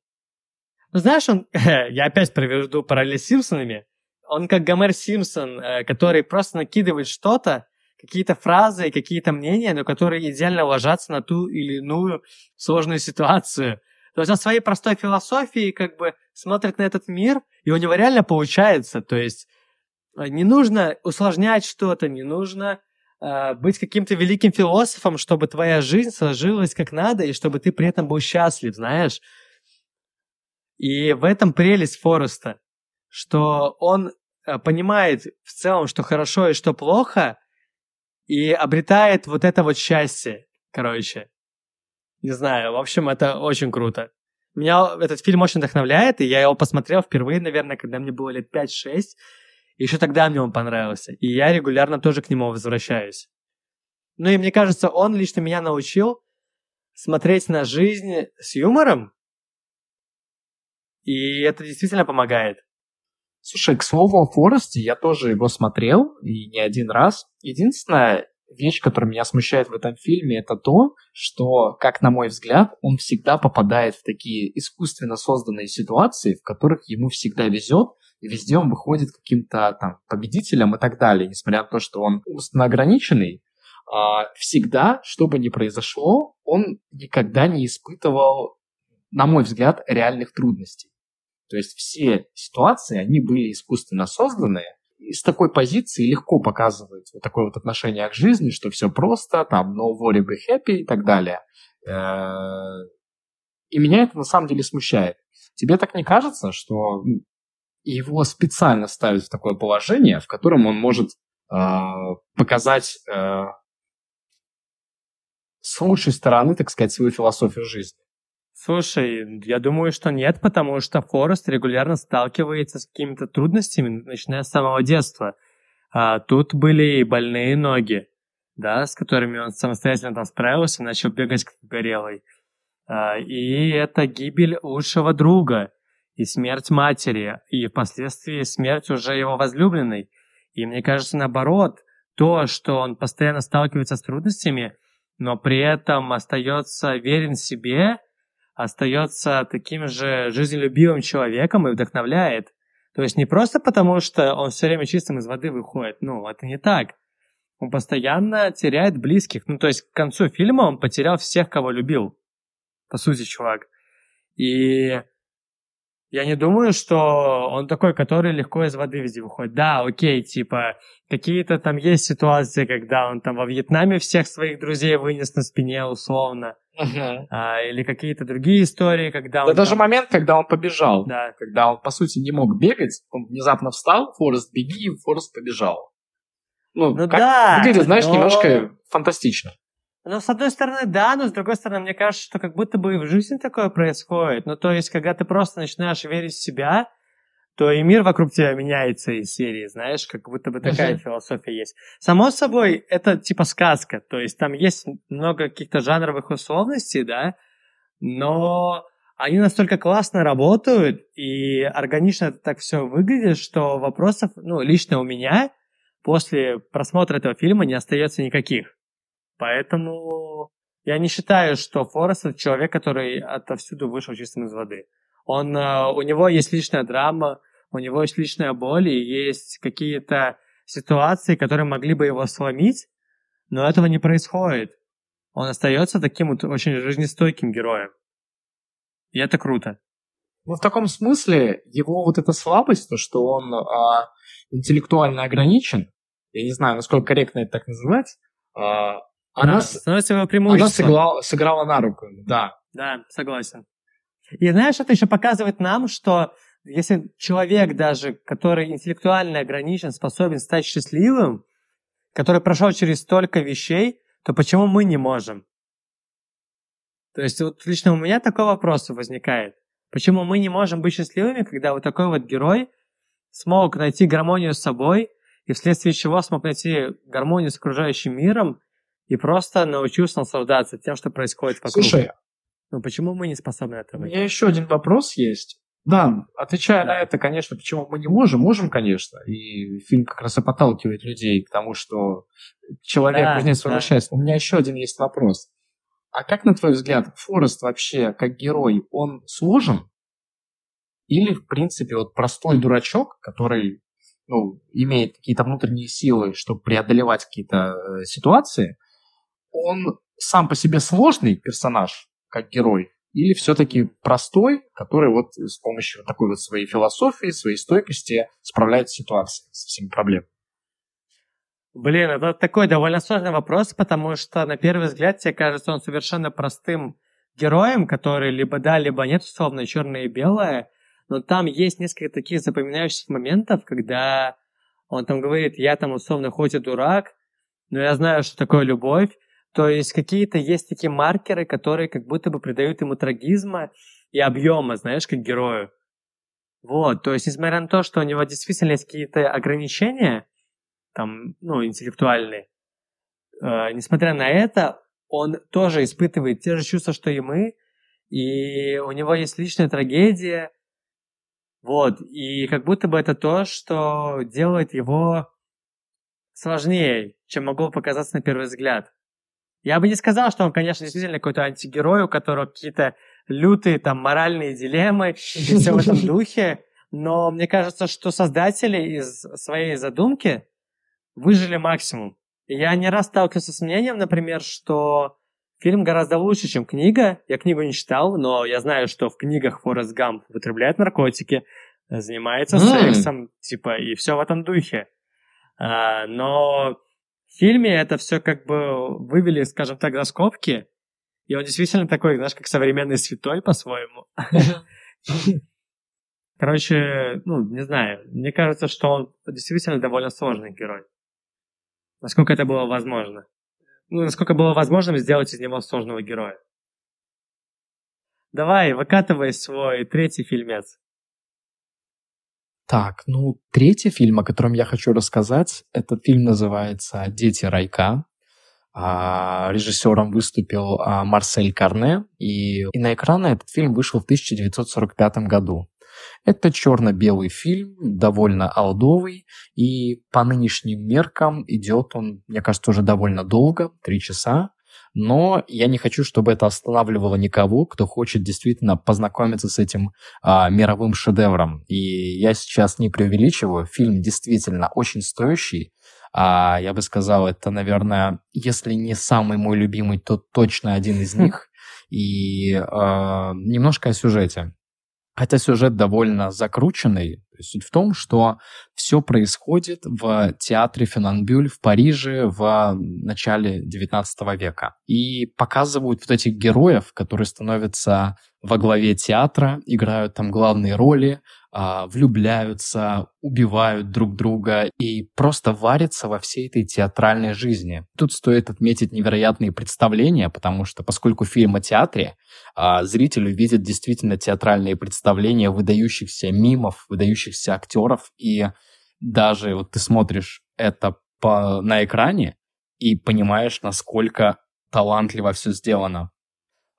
Ну, знаешь, он... я опять приведу параллель с Симпсонами. Он как Гомер Симпсон, э, который просто накидывает что-то, какие-то фразы, какие-то мнения, но которые идеально ложатся на ту или иную сложную ситуацию. То есть он своей простой философией как бы смотрит на этот мир, и у него реально получается. То есть э, не нужно усложнять что-то, не нужно э, быть каким-то великим философом, чтобы твоя жизнь сложилась как надо, и чтобы ты при этом был счастлив, знаешь. И в этом прелесть Фореста, что он э, понимает в целом, что хорошо и что плохо, и обретает вот это вот счастье, короче. Не знаю, в общем, это очень круто. Меня этот фильм очень вдохновляет, и я его посмотрел впервые, наверное, когда мне было лет 5-6. Еще тогда мне он понравился. И я регулярно тоже к нему возвращаюсь. Ну и мне кажется, он лично меня научил смотреть на жизнь с юмором. И это действительно помогает. Слушай, к слову о Форесте, я тоже его смотрел, и не один раз. Единственная вещь, которая меня смущает в этом фильме, это то, что, как на мой взгляд, он всегда попадает в такие искусственно созданные ситуации, в которых ему всегда везет, и везде он выходит каким-то там победителем и так далее, несмотря на то, что он умственно ограниченный, а, всегда, что бы ни произошло, он никогда не испытывал, на мой взгляд, реальных трудностей. То есть все ситуации, они были искусственно созданы, и с такой позиции легко показывать вот такое вот отношение к жизни, что все просто, там, no worry, be happy и так далее. Э, и меня это на самом деле смущает. Тебе так не кажется, что ну, его специально ставят в такое положение, в котором он может э, показать э, с лучшей стороны, так сказать, свою философию жизни? Слушай, я думаю, что нет, потому что Форест регулярно сталкивается с какими-то трудностями, начиная с самого детства. А тут были и больные ноги, да, с которыми он самостоятельно там справился, начал бегать как горелый. А, и это гибель лучшего друга, и смерть матери, и впоследствии смерть уже его возлюбленной. И мне кажется, наоборот, то, что он постоянно сталкивается с трудностями, но при этом остается верен себе, остается таким же жизнелюбивым человеком и вдохновляет. То есть не просто потому, что он все время чистым из воды выходит. Ну, это не так. Он постоянно теряет близких. Ну, то есть к концу фильма он потерял всех, кого любил. По сути, чувак. И я не думаю, что он такой, который легко из воды везде выходит. Да, окей, типа, какие-то там есть ситуации, когда он там во Вьетнаме всех своих друзей вынес на спине условно. Uh-huh. А, или какие-то другие истории, когда он... Да там... даже момент, когда он побежал. Да. Когда он, по сути, не мог бегать, он внезапно встал, Форест беги, и Форест побежал. Ну, ну как... да. Выглядит, знаешь, но... немножко фантастично. Ну, с одной стороны, да, но с другой стороны, мне кажется, что как будто бы и в жизни такое происходит. Ну, то есть, когда ты просто начинаешь верить в себя, то и мир вокруг тебя меняется из серии, знаешь, как будто бы такая uh-huh. философия есть. Само собой, это типа сказка, то есть там есть много каких-то жанровых условностей, да, но они настолько классно работают и органично так все выглядит, что вопросов, ну, лично у меня после просмотра этого фильма не остается никаких. Поэтому я не считаю, что Форест это человек, который отовсюду вышел чистым из воды. Он, э, у него есть личная драма, у него есть личная боль, и есть какие-то ситуации, которые могли бы его сломить, но этого не происходит. Он остается таким вот очень жизнестойким героем. И это круто. Ну, в таком смысле, его вот эта слабость, то, что он а, интеллектуально ограничен, я не знаю, насколько корректно это так называть, а, она, становится его. Она сыграла, сыграла на руку, да. Да, согласен. И знаешь, это еще показывает нам, что если человек даже, который интеллектуально ограничен, способен стать счастливым, который прошел через столько вещей, то почему мы не можем? То есть вот лично у меня такой вопрос возникает. Почему мы не можем быть счастливыми, когда вот такой вот герой смог найти гармонию с собой, и вследствие чего смог найти гармонию с окружающим миром, и просто научился наслаждаться тем, что происходит вокруг. Слушай, ну почему мы не способны этого? У меня еще один вопрос есть. Да, отвечая на это, конечно, почему мы не можем, можем, конечно. И фильм как раз и подталкивает людей к тому, что человек да, кузнец да. возвращается. У меня еще один есть вопрос. А как, на твой взгляд, Форест вообще, как герой, он сложен? Или, в принципе, вот простой дурачок, который ну, имеет какие-то внутренние силы, чтобы преодолевать какие-то э, ситуации, он сам по себе сложный персонаж, как герой, или все-таки простой, который вот с помощью такой вот своей философии, своей стойкости справляется с ситуацией, со всеми проблемами? Блин, это такой довольно сложный вопрос, потому что на первый взгляд тебе кажется он совершенно простым героем, который либо да, либо нет, условно, черное и белое, но там есть несколько таких запоминающихся моментов, когда он там говорит, я там условно хоть и дурак, но я знаю, что такое любовь, то есть какие-то есть такие маркеры, которые как будто бы придают ему трагизма и объема, знаешь, как герою. Вот, то есть, несмотря на то, что у него действительно есть какие-то ограничения, там, ну, интеллектуальные, э, несмотря на это, он тоже испытывает те же чувства, что и мы, и у него есть личная трагедия, вот, и как будто бы это то, что делает его сложнее, чем могло показаться на первый взгляд. Я бы не сказал, что он, конечно, действительно какой-то антигерой, у которого какие-то лютые там моральные дилеммы и все в этом духе, но мне кажется, что создатели из своей задумки выжили максимум. И я не раз сталкивался с мнением, например, что фильм гораздо лучше, чем книга. Я книгу не читал, но я знаю, что в книгах Форест Гамп употребляет наркотики, занимается сексом, типа, и все в этом духе. А, но в фильме это все как бы вывели, скажем так, за скобки, и он действительно такой, знаешь, как современный святой по-своему. Короче, ну, не знаю, мне кажется, что он действительно довольно сложный герой. Насколько это было возможно. Ну, насколько было возможно сделать из него сложного героя. Давай, выкатывай свой третий фильмец. Так, ну, третий фильм, о котором я хочу рассказать, этот фильм называется «Дети райка». А, режиссером выступил а, Марсель Карне, и, и на экраны этот фильм вышел в 1945 году. Это черно-белый фильм, довольно алдовый, и по нынешним меркам идет он, мне кажется, уже довольно долго, три часа но я не хочу, чтобы это останавливало никого, кто хочет действительно познакомиться с этим а, мировым шедевром. И я сейчас не преувеличиваю, фильм действительно очень стоящий. А, я бы сказал, это, наверное, если не самый мой любимый, то точно один из них. И а, немножко о сюжете. Хотя сюжет довольно закрученный, суть в том, что все происходит в театре Фенанбюль в Париже в начале XIX века. И показывают вот этих героев, которые становятся во главе театра, играют там главные роли, а, влюбляются, убивают друг друга и просто варятся во всей этой театральной жизни. Тут стоит отметить невероятные представления, потому что поскольку фильм о театре, а, зритель увидит действительно театральные представления выдающихся мимов, выдающихся актеров, и даже вот ты смотришь это по, на экране и понимаешь, насколько талантливо все сделано.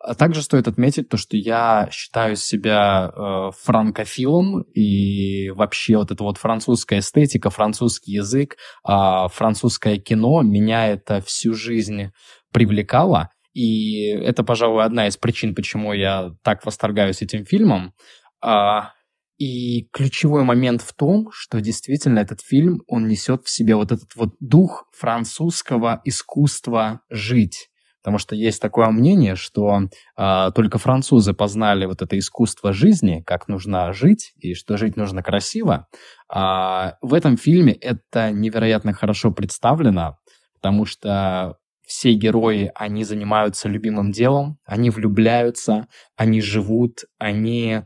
А также стоит отметить то, что я считаю себя э, франкофилом, и вообще вот эта вот французская эстетика, французский язык, э, французское кино меня это всю жизнь привлекало. И это, пожалуй, одна из причин, почему я так восторгаюсь этим фильмом. А, и ключевой момент в том, что действительно этот фильм, он несет в себе вот этот вот дух французского искусства жить. Потому что есть такое мнение, что э, только французы познали вот это искусство жизни, как нужно жить и что жить нужно красиво. А в этом фильме это невероятно хорошо представлено, потому что все герои, они занимаются любимым делом, они влюбляются, они живут, они,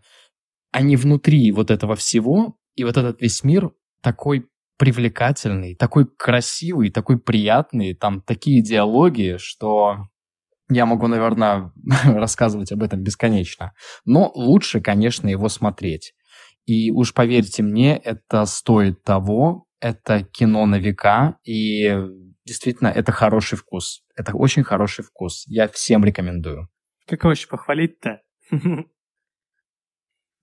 они внутри вот этого всего, и вот этот весь мир такой привлекательный, такой красивый, такой приятный, там такие диалоги, что я могу, наверное, рассказывать об этом бесконечно. Но лучше, конечно, его смотреть. И уж поверьте мне, это стоит того, это кино на века, и действительно, это хороший вкус. Это очень хороший вкус. Я всем рекомендую. Как вообще похвалить-то?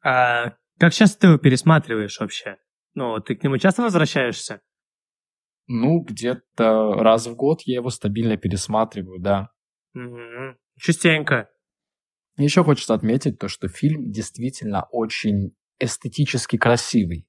А как часто ты его пересматриваешь вообще? Ну, ты к нему часто возвращаешься? Ну, где-то раз в год я его стабильно пересматриваю, да. Угу. Частенько. Еще хочется отметить то, что фильм действительно очень эстетически красивый.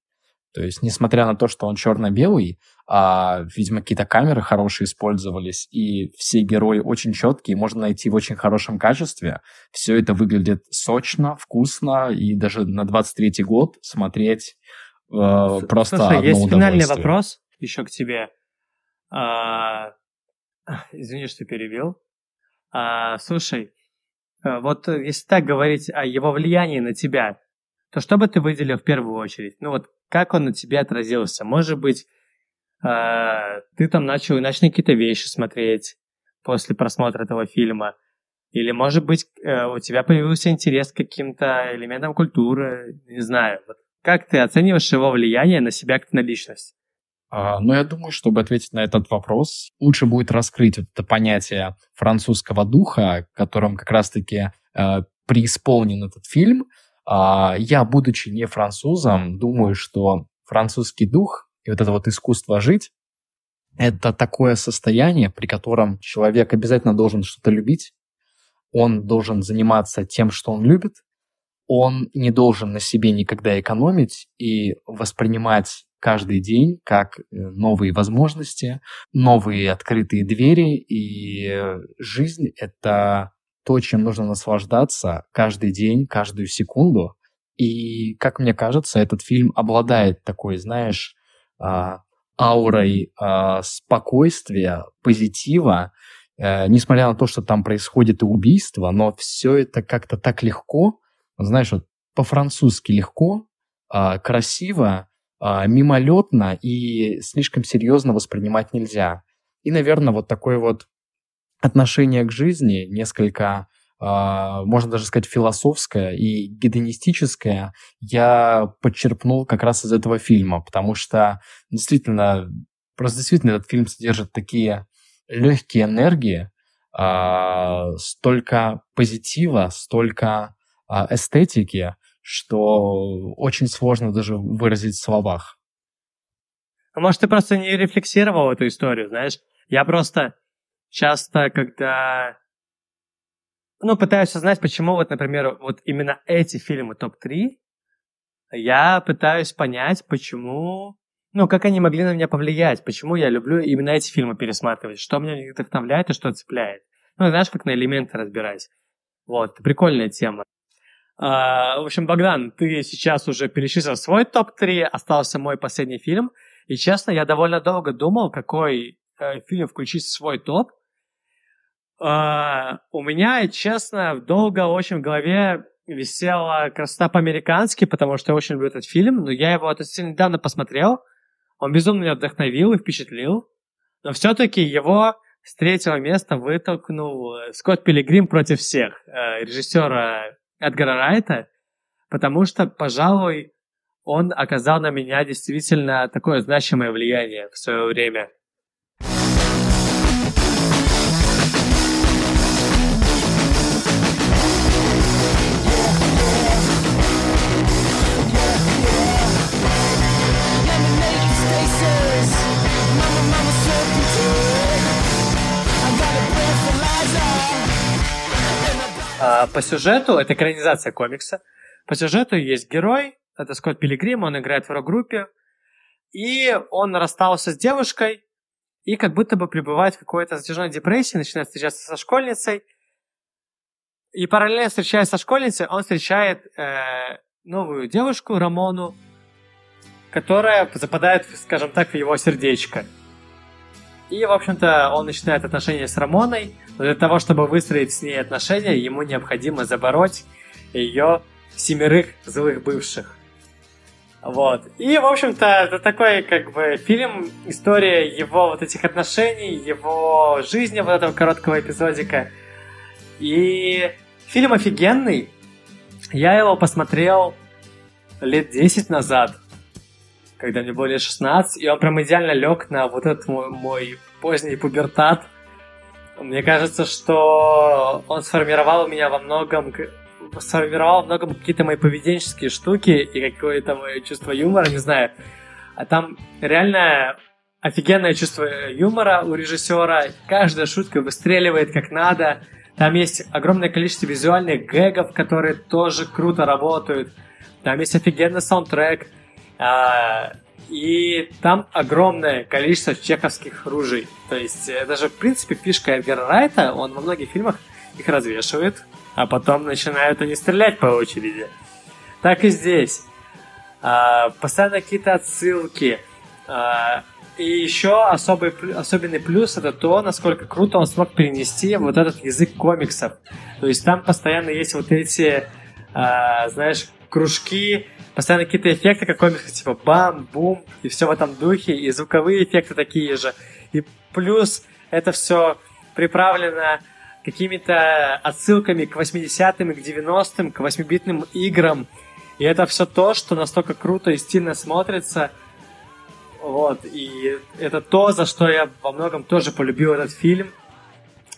То есть, несмотря на то, что он черно-белый, а, видимо, какие-то камеры хорошие использовались, и все герои очень четкие, можно найти в очень хорошем качестве. Все это выглядит сочно, вкусно, и даже на 23-й год смотреть э, просто Слушай, одно есть финальный вопрос еще к тебе. А, Извини, что перебил. А, Слушай, э, вот э, если так говорить о его влиянии на тебя, то что бы ты выделил в первую очередь? Ну вот как он на тебе отразился? Может быть, а, ты там начал иначе на какие-то вещи смотреть после просмотра этого фильма? Или, может быть, э, у тебя появился интерес к каким-то элементам культуры? Не знаю. Вот как ты оцениваешь его влияние на себя как на личность? А, Но я думаю, чтобы ответить на этот вопрос, лучше будет раскрыть вот это понятие французского духа, которым как раз-таки э, преисполнен этот фильм. А, Я, будучи не французом, думаю, что французский дух и вот это вот искусство жить — это такое состояние, при котором человек обязательно должен что-то любить, он должен заниматься тем, что он любит, он не должен на себе никогда экономить и воспринимать каждый день как э, новые возможности, новые открытые двери, и э, жизнь — это то, чем нужно наслаждаться каждый день, каждую секунду. И, как мне кажется, этот фильм обладает такой, знаешь, а, аурой а, спокойствия, позитива, Э, несмотря на то, что там происходит и убийство, но все это как-то так легко, знаешь, вот по-французски легко, а, красиво, мимолетно и слишком серьезно воспринимать нельзя. И, наверное, вот такое вот отношение к жизни несколько, а, можно даже сказать, философское и гедонистическое я подчерпнул как раз из этого фильма, потому что действительно, просто действительно этот фильм содержит такие легкие энергии, а, столько позитива, столько а, эстетики, что очень сложно даже выразить в словах. Может, ты просто не рефлексировал эту историю, знаешь? Я просто часто, когда... Ну, пытаюсь узнать, почему вот, например, вот именно эти фильмы топ-3, я пытаюсь понять, почему... Ну, как они могли на меня повлиять, почему я люблю именно эти фильмы пересматривать, что меня в них вдохновляет и что цепляет. Ну, знаешь, как на элементы разбирать. Вот, прикольная тема. А, в общем, Богдан, ты сейчас уже перечислил свой топ-3, остался мой последний фильм. И честно, я довольно долго думал, какой э, фильм включить в свой топ. А, у меня, честно, долго очень в голове висела «Красота по-американски», потому что я очень люблю этот фильм, но я его относительно недавно посмотрел. Он безумно меня вдохновил и впечатлил. Но все-таки его с третьего места вытолкнул э, Скотт Пилигрим против всех, э, режиссера Эдгара Райта, потому что, пожалуй, он оказал на меня действительно такое значимое влияние в свое время. А, по сюжету, это экранизация комикса, по сюжету есть герой, это Скотт Пилигрим, он играет в рок-группе, и он расстался с девушкой, и как будто бы пребывает в какой-то затяжной депрессии, начинает встречаться со школьницей, и параллельно встречаясь со школьницей, он встречает э, новую девушку, Рамону, которая западает, скажем так, в его сердечко. И, в общем-то, он начинает отношения с Рамоной, но для того, чтобы выстроить с ней отношения, ему необходимо забороть ее семерых злых бывших. Вот. И, в общем-то, это такой, как бы, фильм, история его вот этих отношений, его жизни, вот этого короткого эпизодика. И фильм офигенный. Я его посмотрел лет 10 назад, когда мне было лет 16, и он прям идеально лег на вот этот мой, мой поздний пубертат. Мне кажется, что он сформировал меня во многом сформировал много какие-то мои поведенческие штуки и какое-то мое чувство юмора, не знаю. А там реально офигенное чувство юмора у режиссера. Каждая шутка выстреливает как надо. Там есть огромное количество визуальных гэгов, которые тоже круто работают. Там есть офигенный саундтрек. А, и там огромное количество чеховских ружей. То есть э, даже, в принципе, фишка Эдгара Райта, он во многих фильмах их развешивает, а потом начинают они стрелять по очереди. Так и здесь. А, постоянно какие-то отсылки. А, и еще особый, особенный плюс это то, насколько круто он смог перенести вот этот язык комиксов. То есть там постоянно есть вот эти, знаешь, кружки, постоянно какие-то эффекты, как комиксы, типа бам, бум, и все в этом духе, и звуковые эффекты такие же. И плюс это все приправлено какими-то отсылками к 80-м и к 90-м, к 8-битным играм. И это все то, что настолько круто и стильно смотрится. Вот, и это то, за что я во многом тоже полюбил этот фильм.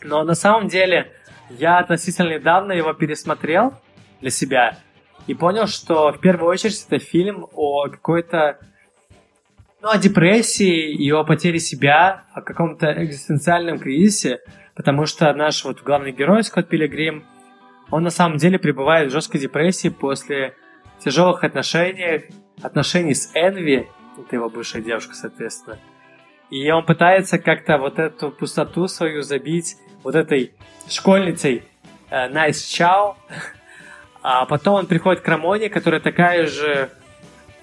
Но на самом деле я относительно недавно его пересмотрел для себя и понял, что в первую очередь это фильм о какой-то ну, о депрессии и о потере себя, о каком-то экзистенциальном кризисе, потому что наш вот главный герой Скотт Пилигрим, он на самом деле пребывает в жесткой депрессии после тяжелых отношений, отношений с Энви, это его бывшая девушка, соответственно. И он пытается как-то вот эту пустоту свою забить вот этой школьницей э, Nice. А потом он приходит к Рамоне, которая такая же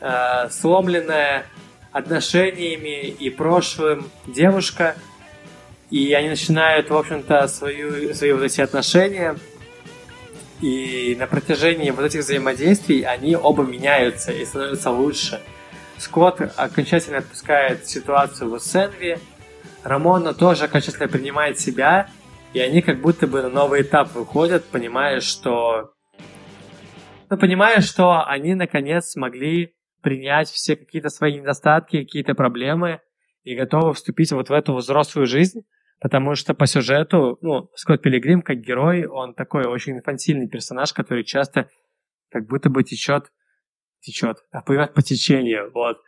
э, сломленная отношениями и прошлым девушка. И они начинают, в общем-то, свою, свои вот эти отношения. И на протяжении вот этих взаимодействий они оба меняются и становятся лучше. Скотт окончательно отпускает ситуацию в Сенви. Рамона тоже окончательно принимает себя. И они как будто бы на новый этап выходят, понимая, что... Ну, понимая, что они наконец смогли принять все какие-то свои недостатки, какие-то проблемы и готовы вступить вот в эту взрослую жизнь, потому что по сюжету, ну, Скотт Пилигрим как герой, он такой очень инфантильный персонаж, который часто как будто бы течет течет, а плывет по течению, вот.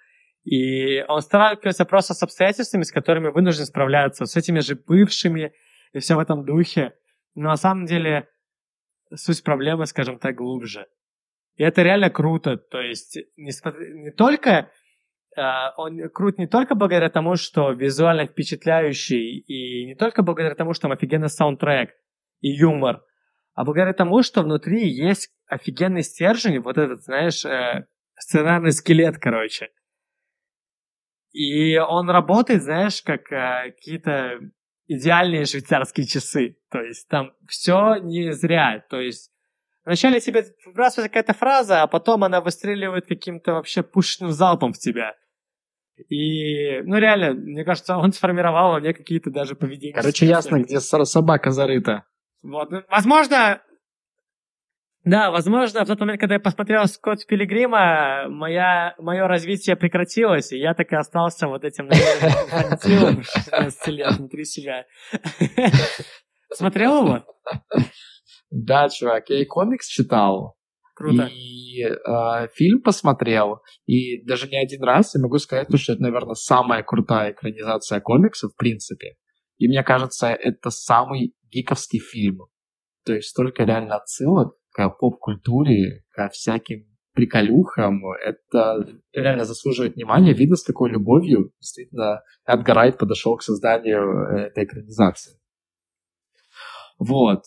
И он сталкивается просто с обстоятельствами, с которыми вынужден справляться, с этими же бывшими и все в этом духе. Но на самом деле суть проблемы, скажем так, глубже. И это реально круто. То есть не, не только э, он крут не только благодаря тому, что визуально впечатляющий, и не только благодаря тому, что там офигенный саундтрек и юмор, а благодаря тому, что внутри есть офигенный стержень, вот этот, знаешь, э, сценарный скелет, короче. И он работает, знаешь, как э, какие-то идеальные швейцарские часы. То есть там все не зря. То есть вначале тебе выбрасывается какая-то фраза, а потом она выстреливает каким-то вообще пушечным залпом в тебя. И, ну, реально, мне кажется, он сформировал во мне какие-то даже поведения. Короче, ясно, где собака зарыта. Вот. Ну, возможно, да, возможно, в тот момент, когда я посмотрел Скотт Пилигрима, моя, мое развитие прекратилось, и я так и остался вот этим инфантилом 16 лет внутри себя. Смотрел его? Да, чувак, я и комикс читал. Круто. И э, фильм посмотрел, и даже не один раз я могу сказать, что это, наверное, самая крутая экранизация комиксов, в принципе. И мне кажется, это самый гиковский фильм. То есть столько реально отсылок к поп-культуре, ко всяким приколюхам. Это реально заслуживает внимания. Видно, с какой любовью действительно Эдгар Райт подошел к созданию э, этой экранизации. Вот.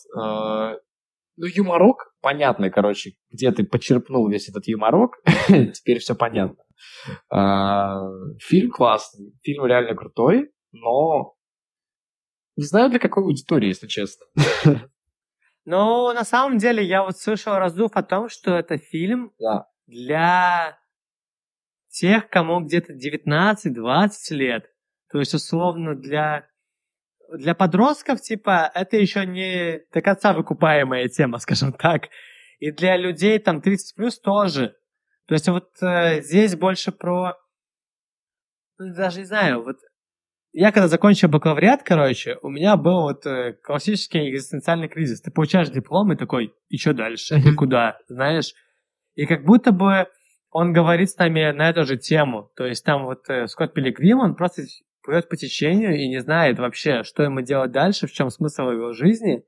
Ну, юморок понятный, короче, где ты почерпнул весь этот юморок, теперь все понятно. Э, фильм классный, фильм реально крутой, но не знаю для какой аудитории, если честно. Ну, на самом деле, я вот слышал раздув о том, что это фильм Да. для тех, кому где-то 19-20 лет. То есть, условно, для, для подростков, типа, это еще не до конца выкупаемая тема, скажем так. И для людей там 30 плюс тоже. То есть вот э, здесь больше про... Ну, даже не знаю, вот я когда закончил бакалавриат, короче, у меня был вот э, классический экзистенциальный кризис. Ты получаешь диплом и такой, и что дальше? И куда? Знаешь? И как будто бы он говорит с нами на эту же тему. То есть там вот э, Скотт Пилигрим, он просто плывет по течению и не знает вообще, что ему делать дальше, в чем смысл его жизни.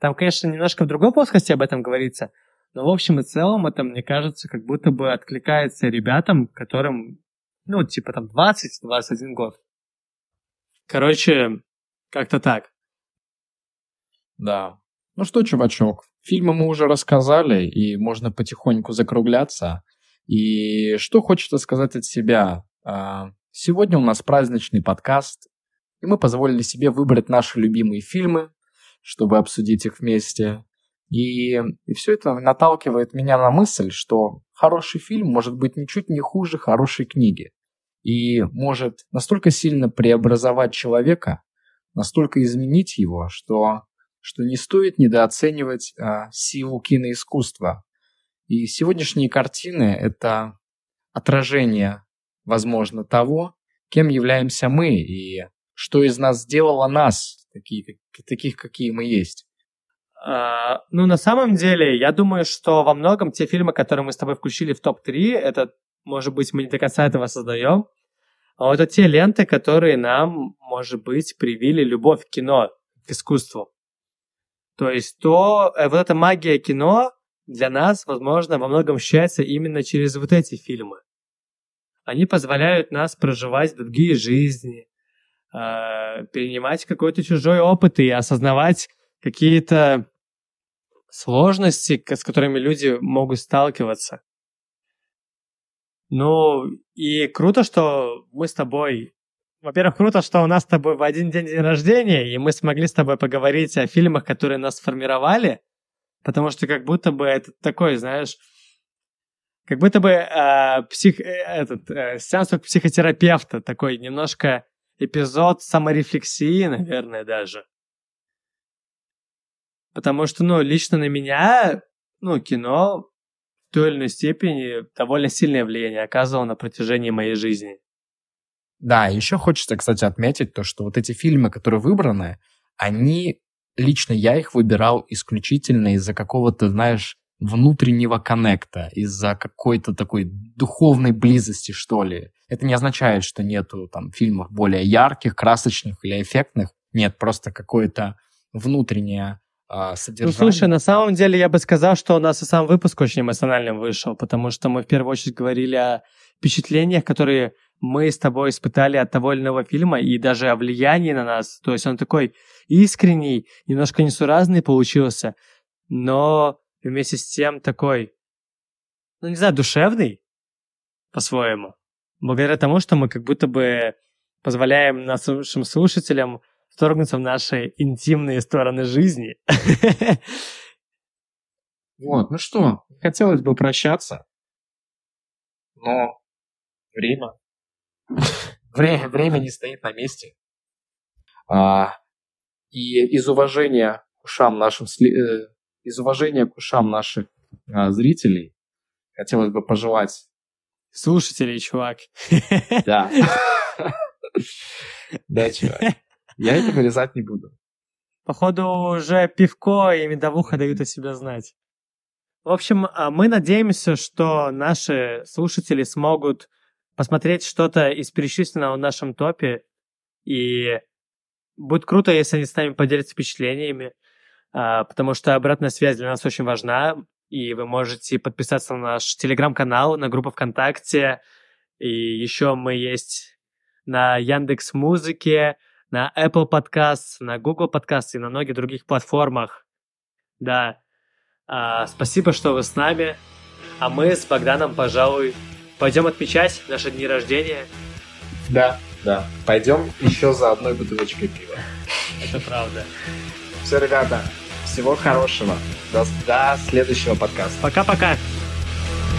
Там, конечно, немножко в другой плоскости об этом говорится, но в общем и целом это, мне кажется, как будто бы откликается ребятам, которым, ну, типа там 20-21 год. Короче, как-то так. Да. Ну что, чувачок, фильмы мы уже рассказали, и можно потихоньку закругляться. И что хочется сказать от себя? Сегодня у нас праздничный подкаст, и мы позволили себе выбрать наши любимые фильмы, чтобы обсудить их вместе. И, и все это наталкивает меня на мысль, что хороший фильм может быть ничуть не хуже хорошей книги. И может настолько сильно преобразовать человека, настолько изменить его, что, что не стоит недооценивать а, силу киноискусства. И сегодняшние картины — это отражение, возможно, того, кем являемся мы и что из нас сделало нас, такие, таких, какие мы есть. А, ну, на самом деле, я думаю, что во многом те фильмы, которые мы с тобой включили в топ-3, это, может быть, мы не до конца этого создаем, а вот это те ленты, которые нам, может быть, привили любовь к кино, к искусству. То есть то, э, вот эта магия кино для нас, возможно, во многом ощущается именно через вот эти фильмы. Они позволяют нас проживать другие жизни, э, перенимать какой-то чужой опыт и осознавать какие-то сложности, с которыми люди могут сталкиваться. Ну, и круто, что мы с тобой... Во-первых, круто, что у нас с тобой в один день день рождения, и мы смогли с тобой поговорить о фильмах, которые нас сформировали, потому что как будто бы это такой, знаешь, как будто бы э, псих, э, этот, э, сеанс психотерапевта, такой немножко эпизод саморефлексии, наверное, даже. Потому что, ну, лично на меня, ну, кино в той или иной степени довольно сильное влияние оказывало на протяжении моей жизни. Да, еще хочется, кстати, отметить то, что вот эти фильмы, которые выбраны, они, лично я их выбирал исключительно из-за какого-то, знаешь, внутреннего коннекта, из-за какой-то такой духовной близости, что ли. Это не означает, что нету там фильмов более ярких, красочных или эффектных. Нет, просто какое-то внутреннее а, содержание. Ну, слушай, на самом деле я бы сказал, что у нас и сам выпуск очень эмоциональным вышел, потому что мы в первую очередь говорили о впечатлениях, которые мы с тобой испытали от того или иного фильма, и даже о влиянии на нас. То есть он такой искренний, немножко несуразный получился, но и вместе с тем такой, ну не знаю, душевный по-своему. Благодаря тому, что мы как будто бы позволяем нашим слушателям вторгнуться в наши интимные стороны жизни. Вот, ну что, хотелось бы прощаться, но время, время, время не стоит на месте. А, и из уважения к ушам нашим э, из уважения к ушам наших а, зрителей хотелось бы пожелать... Слушателей, чувак. Да. Да, чувак. Я это вырезать не буду. Походу, уже пивко и медовуха дают о себе знать. В общем, а, мы надеемся, что наши слушатели смогут посмотреть что-то из перечисленного в нашем топе, и будет круто, если они с нами поделятся впечатлениями. А, потому что обратная связь для нас очень важна, и вы можете подписаться на наш телеграм-канал, на группу ВКонтакте, и еще мы есть на Яндекс Музыке, на Apple Podcast, на Google Podcast и на многих других платформах. Да. А, спасибо, что вы с нами. А мы с Богданом, пожалуй, пойдем отмечать наши дни рождения. Да, да. Пойдем еще за одной бутылочкой пива. Это правда. Все, ребята, всего хорошего. До, до следующего подкаста. Пока-пока.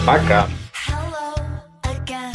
Пока. Hello again,